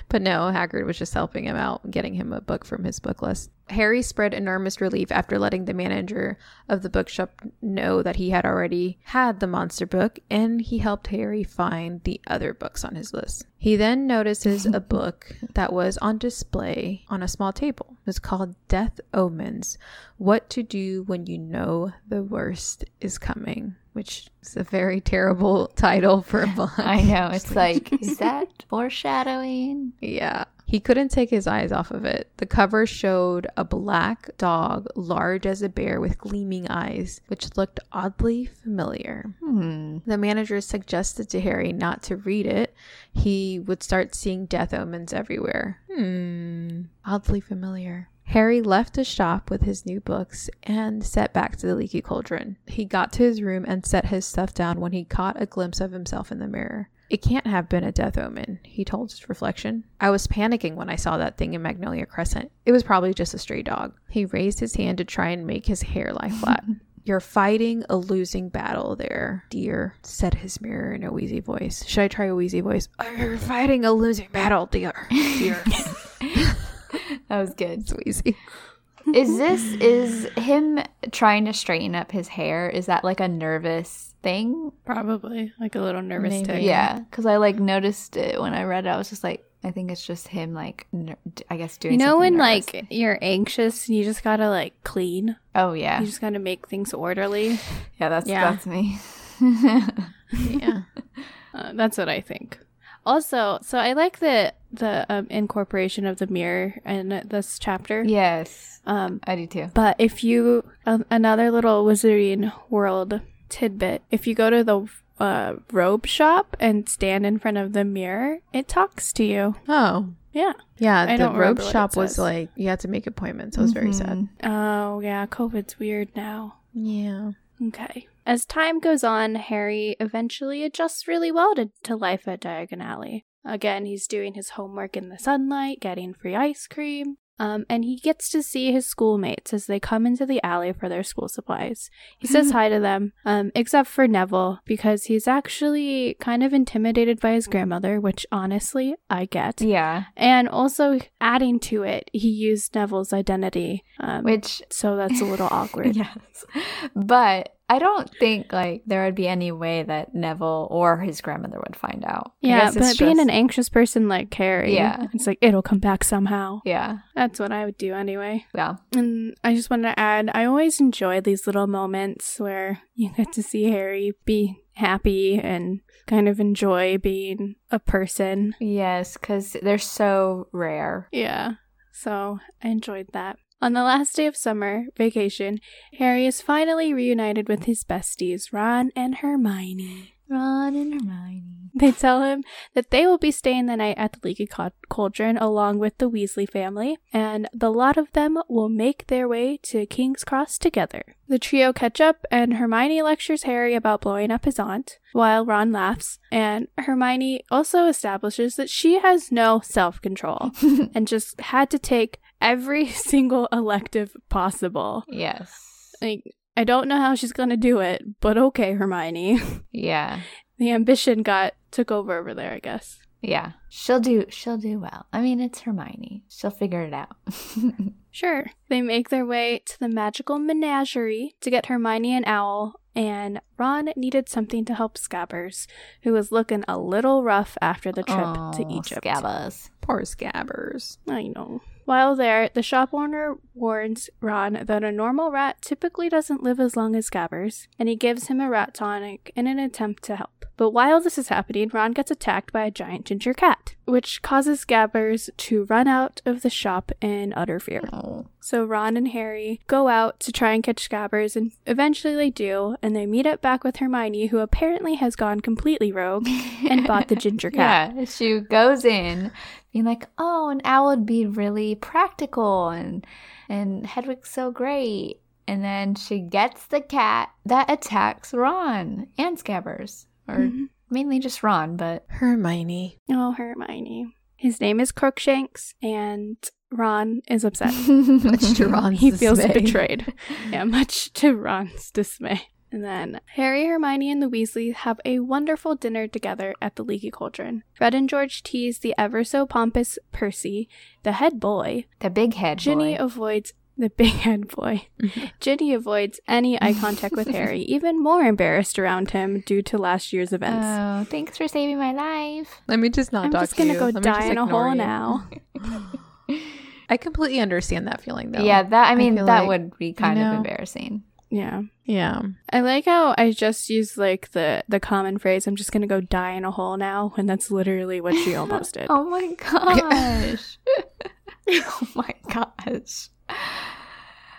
but no, Hagrid was just helping him out, getting him a book from his book list. Harry spread enormous relief after letting the manager of the bookshop know that he had already had the monster book, and he helped Harry find the other books on his list. He then notices a book that was on display on a small table. It was called Death Omens What to Do When You Know the Worst is Coming, which is a very terrible title for a book. I know. It's like, is that foreshadowing? Yeah. He couldn't take his eyes off of it. The cover showed a black dog, large as a bear with gleaming eyes, which looked oddly familiar. Hmm. The manager suggested to Harry not to read it. He would start seeing death omens everywhere. Hmm. Oddly familiar. Harry left the shop with his new books and set back to the leaky cauldron. He got to his room and set his stuff down when he caught a glimpse of himself in the mirror. It can't have been a death omen, he told his reflection. I was panicking when I saw that thing in Magnolia Crescent. It was probably just a stray dog. He raised his hand to try and make his hair lie flat. You're fighting a losing battle there, dear, said his mirror in a wheezy voice. Should I try a wheezy voice? You're fighting a losing battle, dear. Dear. That was good. it's wheezy. Is this is him trying to straighten up his hair? Is that like a nervous thing? Probably like a little nervous Maybe. tick. Yeah, because I like noticed it when I read it. I was just like, I think it's just him, like, ner- I guess doing. You know when nervous. like you're anxious, you just gotta like clean. oh yeah, You just gotta make things orderly. yeah, that's Yeah. that's me. Yeah. Uh, that's what I think. Also, so I like the the um, incorporation of the mirror in this chapter. yes, Um, I do too. but if you um, another little Wizarding World tidbit, if you go to the uh, robe shop and stand in front of the mirror, it talks to you. Oh. Yeah. Yeah, I the robe remember what it shop was like you had to make appointments. It was very sad. Mhm. Oh yeah, COVID's weird now. Yeah. Okay. As time goes on, Harry eventually adjusts really well to, to life at Diagon Alley. Again, he's doing his homework in the sunlight, getting free ice cream, um, and he gets to see his schoolmates as they come into the alley for their school supplies. He says hi to them, um, except for Neville, because he's actually kind of intimidated by his grandmother, which honestly, I get. Yeah, And also, adding to it, he used Neville's identity, um, which so that's a little awkward. yes, but I don't think like there would be any way that Neville or his grandmother would find out. Yeah, but it's being an anxious person like Carrie, Yeah. it's like it'll come back somehow. yeah, That's what I would do anyway. yeah, And I just wanted to add, I always enjoy these little moments where you get to see Harry be happy and kind of enjoy being a person. yes, because they're so rare. Yeah, so I enjoyed that. On the last day of summer vacation, Harry is finally reunited with his besties, Ron and Hermione. Ron and Hermione. they tell him that they will be staying the night at the Leaky Cauldron along with the Weasley family, and the lot of them will make their way to King's Cross together. The trio catch up, and Hermione lectures Harry about blowing up his aunt, while Ron laughs, and Hermione also establishes that she has no self control and just had to take every single elective possible. Yes. Like, I don't know how she's gonna do it, but okay, Hermione. Yeah. the ambition got took over over there, I guess. Yeah. She'll do she'll do well. I mean, it's Hermione. She'll figure it out. Sure. They make their way to the magical menagerie to get Hermione and Owl, and Ron needed something to help Scabbers, who was looking a little rough after the trip oh, to Egypt. Poor Scabbers. Poor Scabbers. I know. While there, the shop owner warns Ron that a normal rat typically doesn't live as long as Scabbers, and he gives him a rat tonic in an attempt to help. But while this is happening, Ron gets attacked by a giant ginger cat, which causes Scabbers to run out of the shop in utter fear. Oh. So Ron and Harry go out to try and catch Scabbers, and eventually they do, and they meet up back with Hermione, who apparently has gone completely rogue and bought the ginger cat. Yeah, she goes in being like, "Oh, an owl would be really practical, and and Hedwig's so great." And then she gets the cat that attacks Ron and Scabbers, or Mhm. Mainly just Ron, but Hermione. Oh, Hermione. His name is Crookshanks, and Ron is upset. Much to Ron's he feels dismay. betrayed. Yeah, much to Ron's dismay. And then Harry, Hermione, and the Weasleys have a wonderful dinner together at the Leaky Cauldron. Fred and George tease the ever so pompous Percy, the head boy. the big head Ginny boy. avoids the big head boy. Ginny avoids any eye contact with Harry, even more embarrassed around him due to last year's events. Oh, thanks for saving my life. Let me just not I'm talk just to gonna you. go Let me die in a hole you. now. I completely understand that feeling though. Yeah, that I mean feel that like- would be kind of know. embarrassing. Yeah. Yeah. I like how I just use like the the common phrase I'm just going to go die in a hole now when that's literally what she almost did. Oh my gosh. oh my gosh.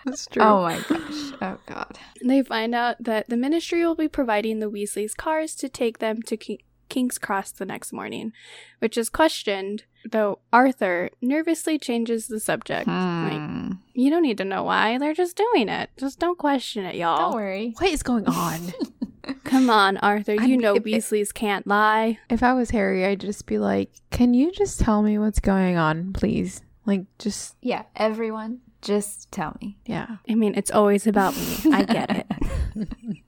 That's true. Oh my gosh. Oh god. They find out that the ministry will be providing the Weasleys cars to take them to Ki- King's Cross the next morning, which is questioned, though Arthur nervously changes the subject. Like, Hmm. you don't need to know why, they're just doing it. Just don't question it, y'all. Don't worry. What is going on? Come on, Arthur, you I'm- know if- Weasleys can't lie. if I was Harry, I'd just be like, "Can you just tell me what's going on, please?" Like, just Yeah, everyone, just tell me. yeah. I mean, it's always about me. I get it.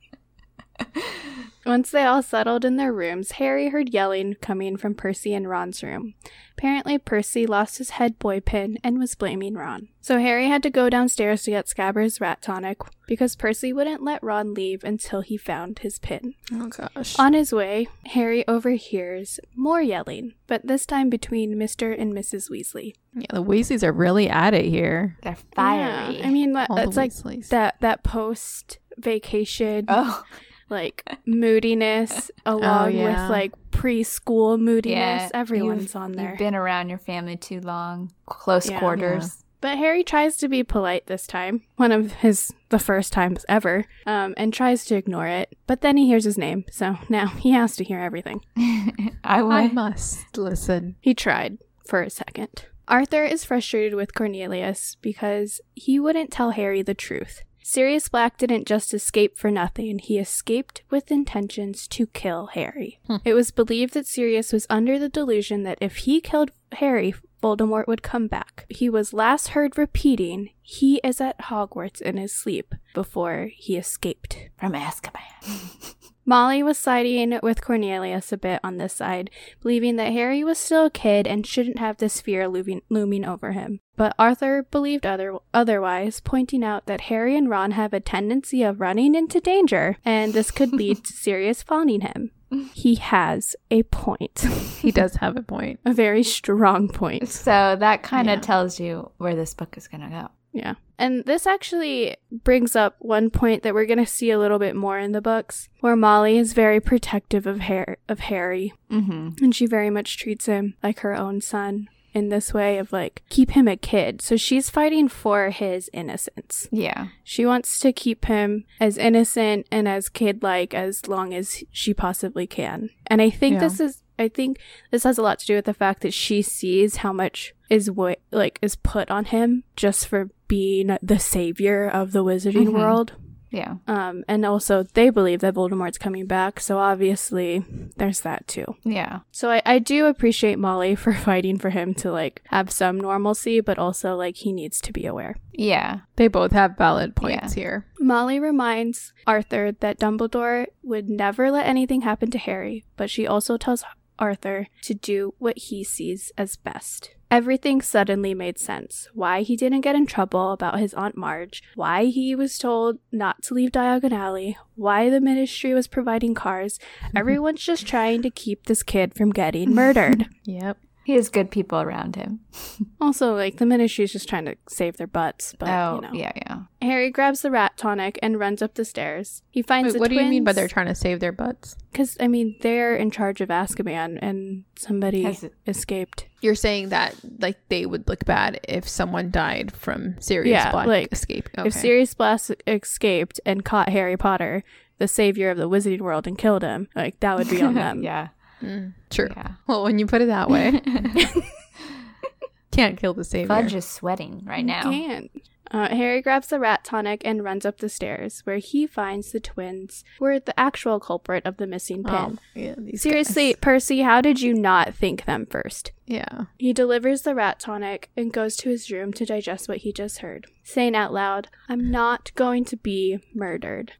Once they all settled in their rooms, Harry heard yelling coming from Percy and Ron's room. Apparently, Percy lost his head boy pin and was blaming Ron. So Harry had to go downstairs to get Scabbers' rat tonic because Percy wouldn't let Ron leave until he found his pin. Oh gosh. On his way, Harry overhears more yelling, but this time between Mr. and Mrs. Weasley. yeah, the Weasleys are really at it here. They're fiery. Yeah, I mean, that- that's like Weasleys. that that post vacation oh, like moodiness along yeah. with like preschool moodiness. yeah. Everyone's on there. You've been around your family too long. Close Yeah. quarters. but Harry tries to be polite this time, one of his the first times ever, um, and tries to ignore it. But then he hears his name, so now he has to hear everything. I would. I must listen. He tried for a second. Arthur is frustrated with Cornelius because he wouldn't tell Harry the truth. Sirius Black didn't just escape for nothing, he escaped with intentions to kill Harry. Hmm. It was believed that Sirius was under the delusion that if he killed Harry, Voldemort would come back. He was last heard repeating, he is at Hogwarts in his sleep, before he escaped. From Azkaban. Molly was siding with Cornelius a bit on this side, believing that Harry was still a kid and shouldn't have this fear looming, looming over him. But Arthur believed other, otherwise, pointing out that Harry and Ron have a tendency of running into danger, and this could lead to Sirius fawning him. He has a point, He does have a point. a very strong point. So that kind of Yeah. tells you where this book is going to go. Yeah. And this actually brings up one point that we're going to see a little bit more in the books, where Molly is very protective of, Har- of Harry Mm-hmm. and she very much treats him like her own son. In this way of like keep him a kid. So she's fighting for his innocence. Yeah. She wants to keep him as innocent and as kid like as long as she possibly can. And I think Yeah. this is I think this has a lot to do with the fact that she sees how much is what like is put on him just for being the savior of the wizarding Mhm. world. Yeah. Um, and also they believe that Voldemort's coming back, so obviously there's that too. Yeah. So I, I do appreciate Molly for fighting for him to like have some normalcy, but also like he needs to be aware. Yeah. They both have valid points Yeah. here. Molly reminds Arthur that Dumbledore would never let anything happen to Harry, but she also tells Arthur to do what he sees as best. Everything suddenly made sense. Why he didn't get in trouble about his Aunt Marge, why he was told not to leave Diagon Alley, why the ministry was providing cars. Everyone's just trying to keep this kid from getting murdered. Yep. He has good people around him. also, like, the ministry's just trying to save their butts, but, oh, you know. yeah, yeah. Harry grabs the rat tonic and runs up the stairs. He finds Wait, the what do you mean by they're trying to save their butts? Because, I mean, they're in charge of Azkaban and somebody Has it- escaped. You're saying that like they would look bad if someone died from Sirius Yeah, Black like, escape. If Sirius Black escaped and caught Harry Potter, the savior of the wizarding world, and killed him, like, that would be on them. yeah. Mm, true. Yeah. Well, when you put it that way, can't kill the savior. Fudge is sweating right now. can't. Uh, Harry grabs the rat tonic and runs up the stairs, where he finds the twins were the actual culprit of the missing pin. Oh, yeah, these Seriously, guys. Percy, how did you not think them first? Yeah. He delivers the rat tonic and goes to his room to digest what he just heard, saying out loud, I'm not going to be murdered.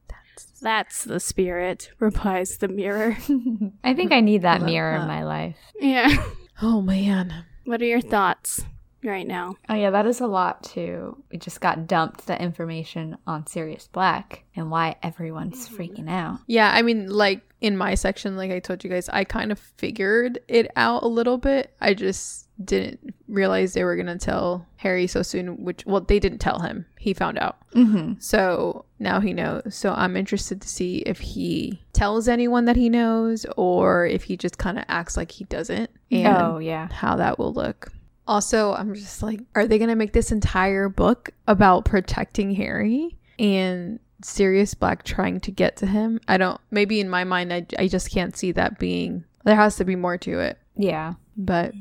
That's the spirit, replies the mirror. I think I need that Love mirror that. in my life. yeah. Oh man. What are your thoughts right now? Oh yeah, that is a lot too. We just got dumped the information on Sirius Black and why everyone's mm-hmm. freaking out. Yeah, I mean, like in my section, like I told you guys, I kind of figured it out a little bit. I just didn't realize they were gonna tell Harry so soon. Which, well, they didn't tell him. He found out. Mm-hmm. So now he knows. So I'm interested to see if he tells anyone that he knows or if he just kind of acts like he doesn't and Oh yeah. how that will look. Also, I'm just like, are they going to make this entire book about protecting Harry and Sirius Black trying to get to him? I don't, maybe in my mind, I, I just can't see that being, there has to be more to it, Yeah. but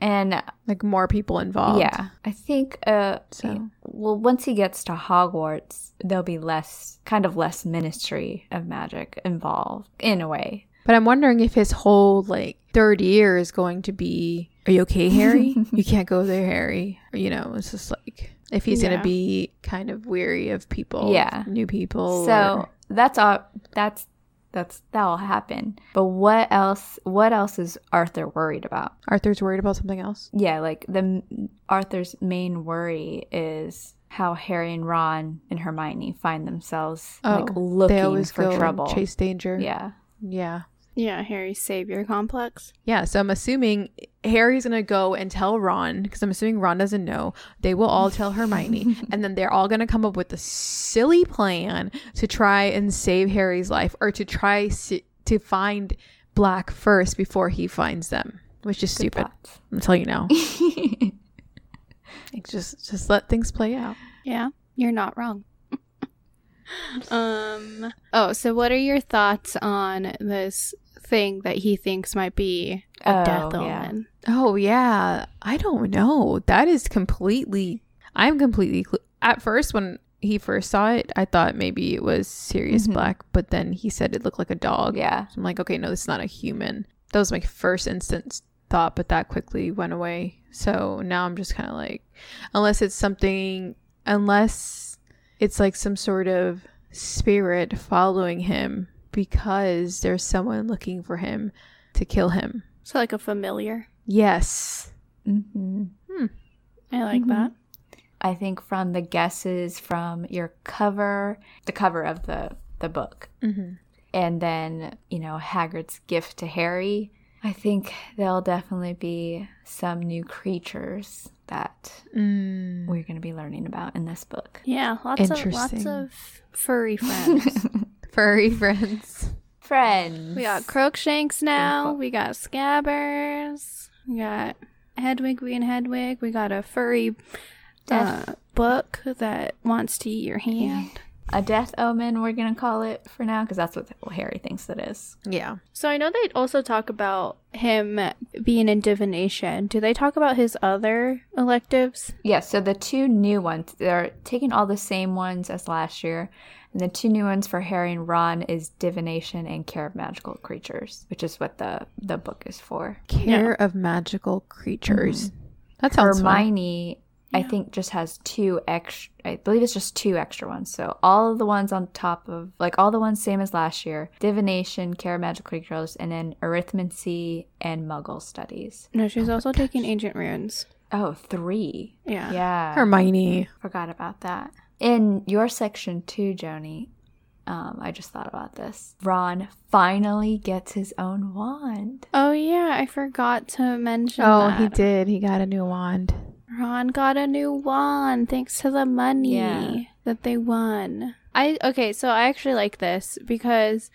And like more people involved. yeah, I think uh So- well once he gets to Hogwarts, there'll be less kind of less ministry of magic involved in a way. But I'm wondering if his whole like third year is going to be, are you okay, Harry? you can't go there, Harry. Or, you know, it's just like if he's Yeah. gonna be kind of weary of people, Yeah. new people. So or- that's all that's that's that'll happen. But what else what else is Arthur worried about? Arthur's worried about something else. Yeah, like the Arthur's main worry is how Harry and Ron and Hermione find themselves like Oh, looking they always for trouble. chase danger. Yeah. yeah, Yeah, Harry's savior complex. yeah. So I'm assuming Harry's gonna go and tell Ron because I'm assuming Ron doesn't know. They will all tell Hermione, and then they're all gonna come up with a silly plan to try and save Harry's life, or to try si- to find Black first before he finds them, which is Good stupid. thoughts. I'm telling you now. Like, just just let things play out. Yeah, you're not wrong. um. Oh, so what are your thoughts on this thing that he thinks might be a Oh, death yeah. omen? Oh yeah, I don't know. That is completely. I'm completely. Cl- At first, when he first saw it, I thought maybe it was Sirius Mhm. Black, but then he said it looked like a dog. yeah. So I'm like, okay, no, this is not a human. That was my first instant thought, but that quickly went away. So now I'm just kind of like, unless it's something, unless it's like some sort of spirit following him because there's someone looking for him to kill him. So like a familiar. Yes. hmm I like Mhm. that. I think from the guesses from your cover, the cover of the the book, Mm-hmm. and then you know Hagrid's gift to Harry. I think there'll definitely be some new creatures that Mm. we're going to be learning about in this book. Yeah, lots of lots of furry friends. Furry friends. Friends. we got Crookshanks now. Beautiful. We got Scabbers. We got Hedwig being Hedwig. We got a furry Death. uh, book that wants to eat your hand. A death omen, we're going to call it for now, because that's what Harry thinks it is. Yeah. So I know they also talk about him being in divination. Do they talk about his other electives? Yeah, so the two new ones, they're taking all the same ones as last year. And the two new ones for Harry and Ron is divination and care of magical creatures, which is what the, the book is for. Care of magical creatures. Mm-hmm. That sounds fun. Hermione, I think, just has two extra. I believe it's just two extra ones. So all of the ones on top of, like all the ones same as last year: divination, care of magical creatures, and then arithmancy and Muggle studies. No, she's also taking ancient runes. Oh, three. Yeah. Yeah, Hermione. forgot about that. In your section too, Joni. Um, I just thought about this. Ron finally gets his own wand. Oh yeah, I forgot to mention. Oh, that. he did. He got a new wand. Ron got a new wand thanks to the money Yeah. that they won. I okay, so I actually like this because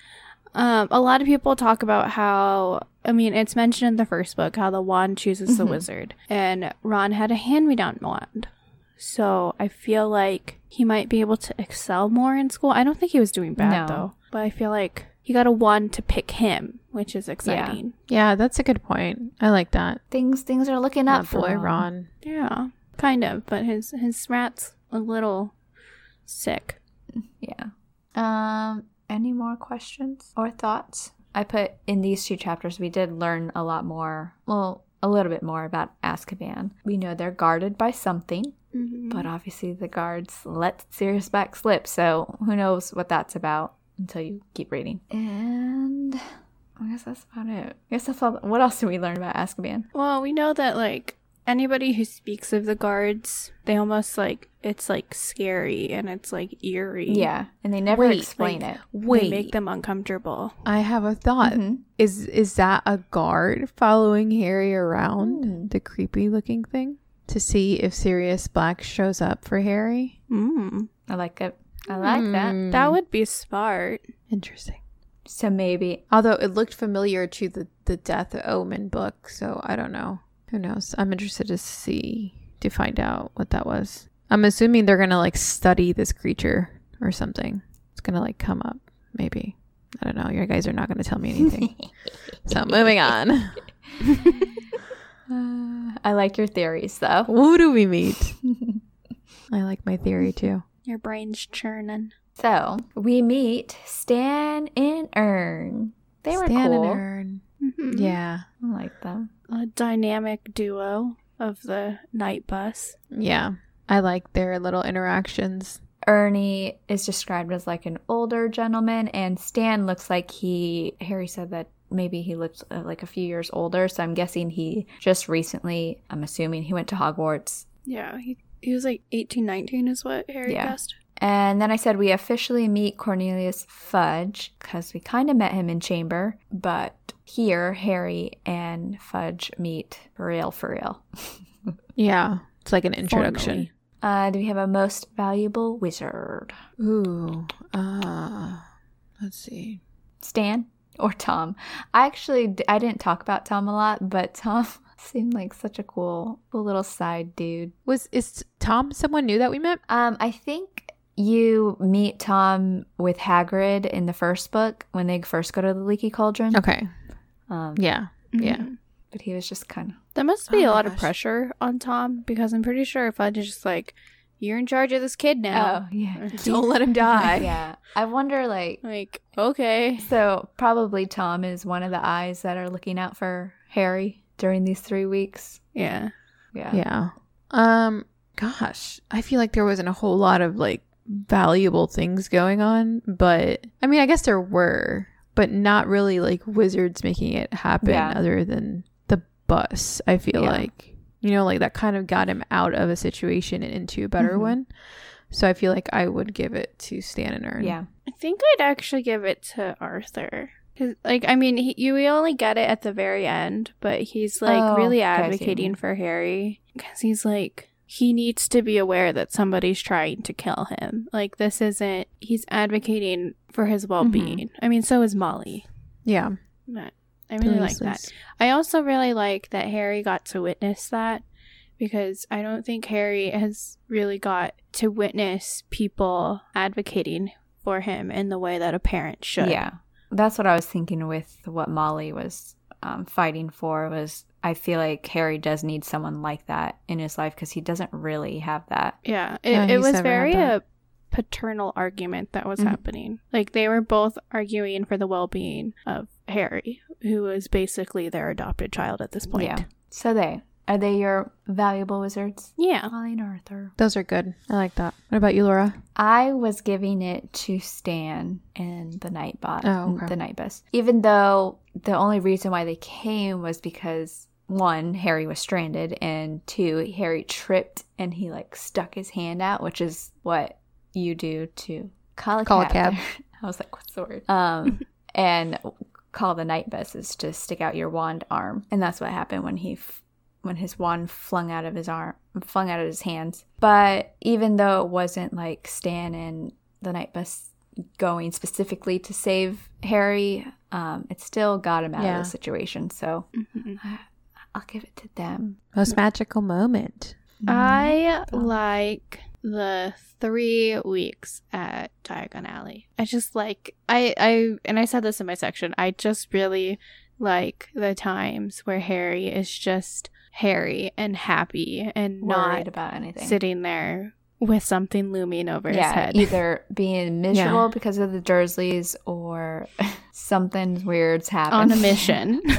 um, a lot of people talk about how I mean it's mentioned in the first book how the wand chooses the Mhm. wizard, and Ron had a hand-me-down wand. So I feel like he might be able to excel more in school. I don't think he was doing bad No. though, but I feel like he got a one to pick him, which is exciting. Yeah, that's a good point. I like that. Things things are looking up That for boy Ron. Ron. Yeah, kind of, but his his rat's a little sick. Yeah. Um, any more questions or thoughts? I put in these two chapters, we did learn a lot more, well, a little bit more about Azkaban. We know they're guarded by something, but obviously the guards let Sirius Black slip, so who knows what that's about until you keep reading. And I guess that's about it. I guess that's all. What else did we learn about Azkaban? Well, we know that like anybody who speaks of the guards, they almost like it's like scary and it's like eerie. Yeah, and they never Wait, explain like- it. They Wait, make them uncomfortable. I have a thought. Mhm. Is is that a guard following Harry around Hmm. the creepy looking thing to see if Sirius Black shows up for Harry? Mm. I like it. I like that. Hmm. That would be smart. interesting. So maybe Although it looked familiar to the the Death Omen book, so I don't know. Who knows? I'm interested to see to find out what that was. I'm assuming they're gonna like study this creature or something. It's gonna like come up, maybe. I don't know. You guys are not gonna tell me anything. so moving on. Uh, I like your theories though. Who do we meet? I like my theory too. Your brain's churning. So we meet Stan and Ern. They were Stan cool. and Ern. Mhm. Yeah. I like them. A dynamic duo of the night bus. Yeah. I like their little interactions. Ernie is described as like an older gentleman, and Stan looks like he. Harry said that maybe he looks uh, like a few years older, so I'm guessing he just recently. I'm assuming he went to Hogwarts. Yeah, he, he was like 18, 19 is what Harry Yeah. guessed. And then I said we officially meet Cornelius Fudge because we kind of met him in Chamber, but here Harry and Fudge meet for real, for real. Yeah. It's like an introduction. Formally. Uh, do we have a most valuable wizard? Ooh. Uh let's see. Stan or Tom? I actually I didn't talk about Tom a lot, but Tom seemed like such a cool, cool little side dude. Was is Tom someone new that we met? Um, I think you meet Tom with Hagrid in the first book when they first go to the Leaky Cauldron. Okay. Um, Yeah. Yeah. Mhm. but he was just kind of That must be Oh a my lot of pressure on Tom because I'm pretty sure if I just like, you're in charge of this kid now. oh yeah, Don't let him die. yeah. I wonder like Like, okay. so probably Tom is one of the eyes that are looking out for Harry during these three weeks. Yeah. Yeah. Yeah. Um gosh, I feel like there wasn't a whole lot of like valuable things going on, but I mean, I guess there were, but not really like wizards making it happen Yeah. other than the bus, I feel Yeah. like. You know, like that kind of got him out of a situation and into a better Mhm. one. So I feel like I would give it to Stan and Ern. Yeah. I think I'd actually give it to Arthur. Cause, like, I mean, he, you we only get it at the very end, but he's like Oh, really okay, I see what you advocating for Harry because he's like he needs to be aware that somebody's trying to kill him. Like, this isn't. He's advocating for his mm-hmm. well being. I mean, so is Molly. Yeah. But I really like that. I also really like that Harry got to witness that because I don't think Harry has really got to witness people advocating for him in the way that a parent should. Yeah, that's what I was thinking with what Molly was um, fighting for. Was I feel like Harry does need someone like that in his life because he doesn't really have that. Yeah. It, Yeah, it was very a paternal argument that was Mhm. happening. Like they were both arguing for the well being of Harry, who was basically their adopted child at this point. Yeah. So they are they your valuable wizards, Yeah. Molly and Arthur? Those are good. I like that. What about you, Laura? I was giving it to Stan and the night bot, Oh, okay. the night bus. Even though the only reason why they came was because one, Harry was stranded, and two, Harry tripped and he like stuck his hand out, which is what you do to call a Call a cab. cab. I was like, what's the word? Um, and call the night bus is to stick out your wand arm, and that's what happened when he. F- when his wand flung out of his arm, flung out of his hands. But even though it wasn't like Stan and the night bus going specifically to save Harry, um, it still got him out Yeah. of the situation. So Mhm. I'll give it to them. Most magical moment. I like the three weeks at Diagon Alley. I just like I I and I said this in my section. I just really like the times where Harry is just Harry and happy and worried not about anything. sitting there with something looming over his head. either being miserable because of the Dursleys or something weird's happened on a mission.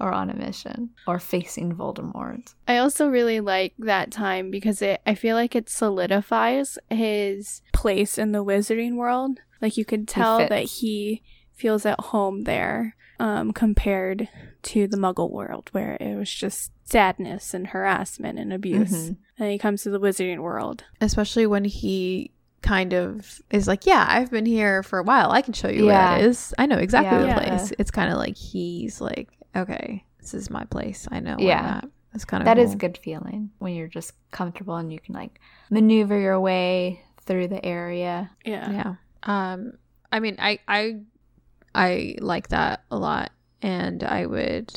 or on a mission or facing Voldemort. I also really like that time because it I feel like it solidifies his place in the wizarding world. Like you could tell that he feels at home there um compared to the muggle world where it was just sadness and harassment and abuse. Mhm. And he comes to the wizarding world. Especially when he kind of is like, Yeah, I've been here for a while. I can show you Yeah. where it is. I know exactly the Yeah. place. It's kind of like he's like, Okay, this is my place. I know where Yeah. I'm at. It's kind of That is cool. a good feeling when you're just comfortable and you can like maneuver your way through the area. Yeah. Yeah. Um I mean I I I like that a lot and I would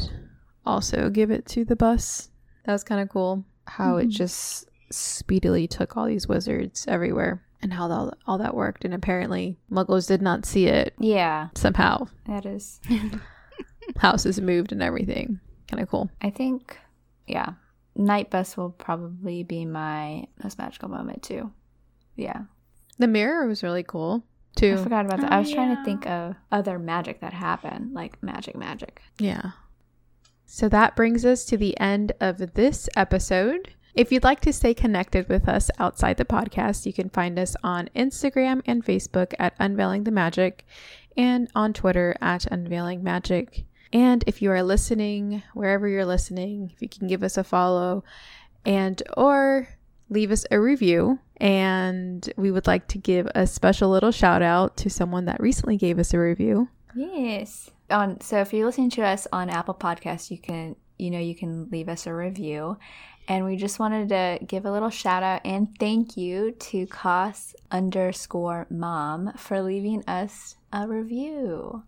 also give it to the bus. That was kind of cool how it Mhm. just speedily took all these wizards everywhere and how all, all that worked and apparently muggles did not see it Yeah, somehow. that is. Houses moved and everything. Kind of cool. I think, yeah, Night Bus will probably be my most magical moment too. Yeah, The mirror was really cool too. I forgot about that. I Oh, was trying to think of other magic that happened, like magic, magic. Yeah. So that brings us to the end of this episode. If you'd like to stay connected with us outside the podcast, you can find us on Instagram and Facebook at Unveiling the Magic and on Twitter at Unveiling Magic. And if you are listening, wherever you're listening, if you can give us a follow and or leave us a review and we would like to give a special little shout out to someone that recently gave us a review. Yes. On so if you're listening to us on Apple Podcasts, you can you know you can leave us a review. And we just wanted to give a little shout out and thank you to Cos underscore mom for leaving us a review.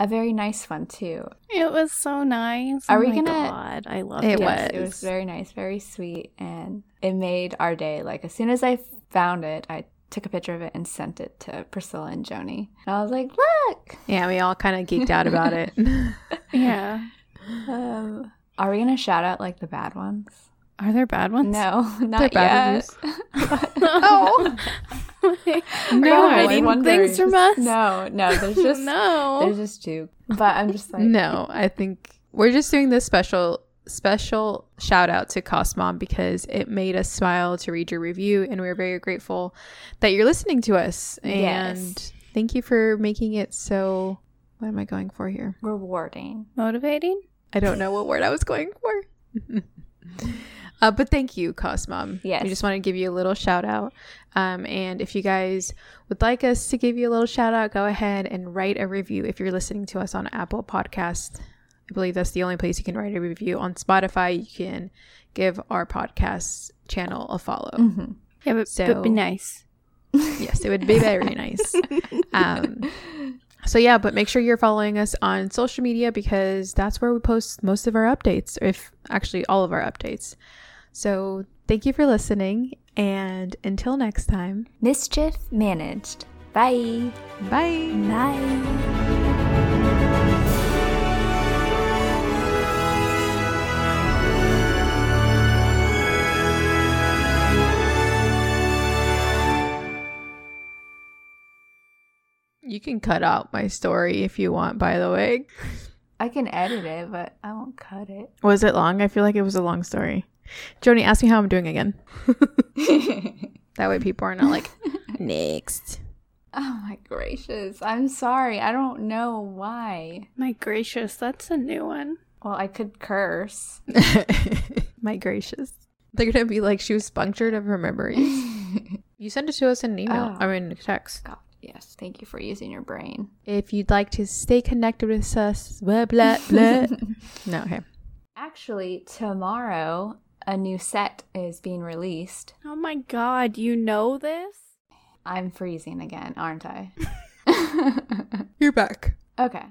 A very nice one too. It was so nice. Are oh we gonna- God, I love It it. Yes, It was. was very nice, very sweet, and it made our day. Like as soon as I found it, I took a picture of it and sent it to Priscilla and Joni. And I was like, "Look, Yeah, we all kind of geeked out about it. Yeah. um, are we gonna shout out like the bad ones?" Are there bad ones? No, not They're bad yet. oh. No, no, I was hiding things from just- us. No, no, there's just no. there's just two. But I'm just like, no, I think we're just doing this special special shout out to Cosmom because it made us smile to read your review and we're very grateful that you're listening to us and Yes. thank you for making it so what am I going for here? rewarding. Motivating? I don't know what word I was going for. Uh, but thank you, Cosmom. Yes. We just want to give you a little shout out. Um, and if you guys would like us to give you a little shout out, go ahead and write a review. If you're listening to us on Apple Podcast, I believe that's the only place you can write a review. On Spotify, you can give our podcast channel a follow. Mhm. Yeah, but, So- but be nice. yes, it would be very nice. Um, So yeah, but make sure you're following us on social media because that's where we post most of our updates, if actually all of our updates. So thank you for listening, and until next time, Mischief managed. Bye. bye. Bye. You can cut out my story if you want, by the way. I can edit it, but I won't cut it. Was it long? I feel like it was a long story. Joni, ask me how I'm doing again. That way people are not like, next. Oh my gracious. I'm sorry. I don't know why. My gracious, that's a new one. Well, I could curse. My gracious. They're going to be like, she was punctured of her memories. you sent it to us in an email. Oh. I mean, text. God, yes. Thank you for using your brain. If you'd like to stay connected with us, blah, blah, blah. no, okay. Actually, tomorrow a new set is being released. Oh my god, you know this? I'm freezing again, aren't I? You're back. okay.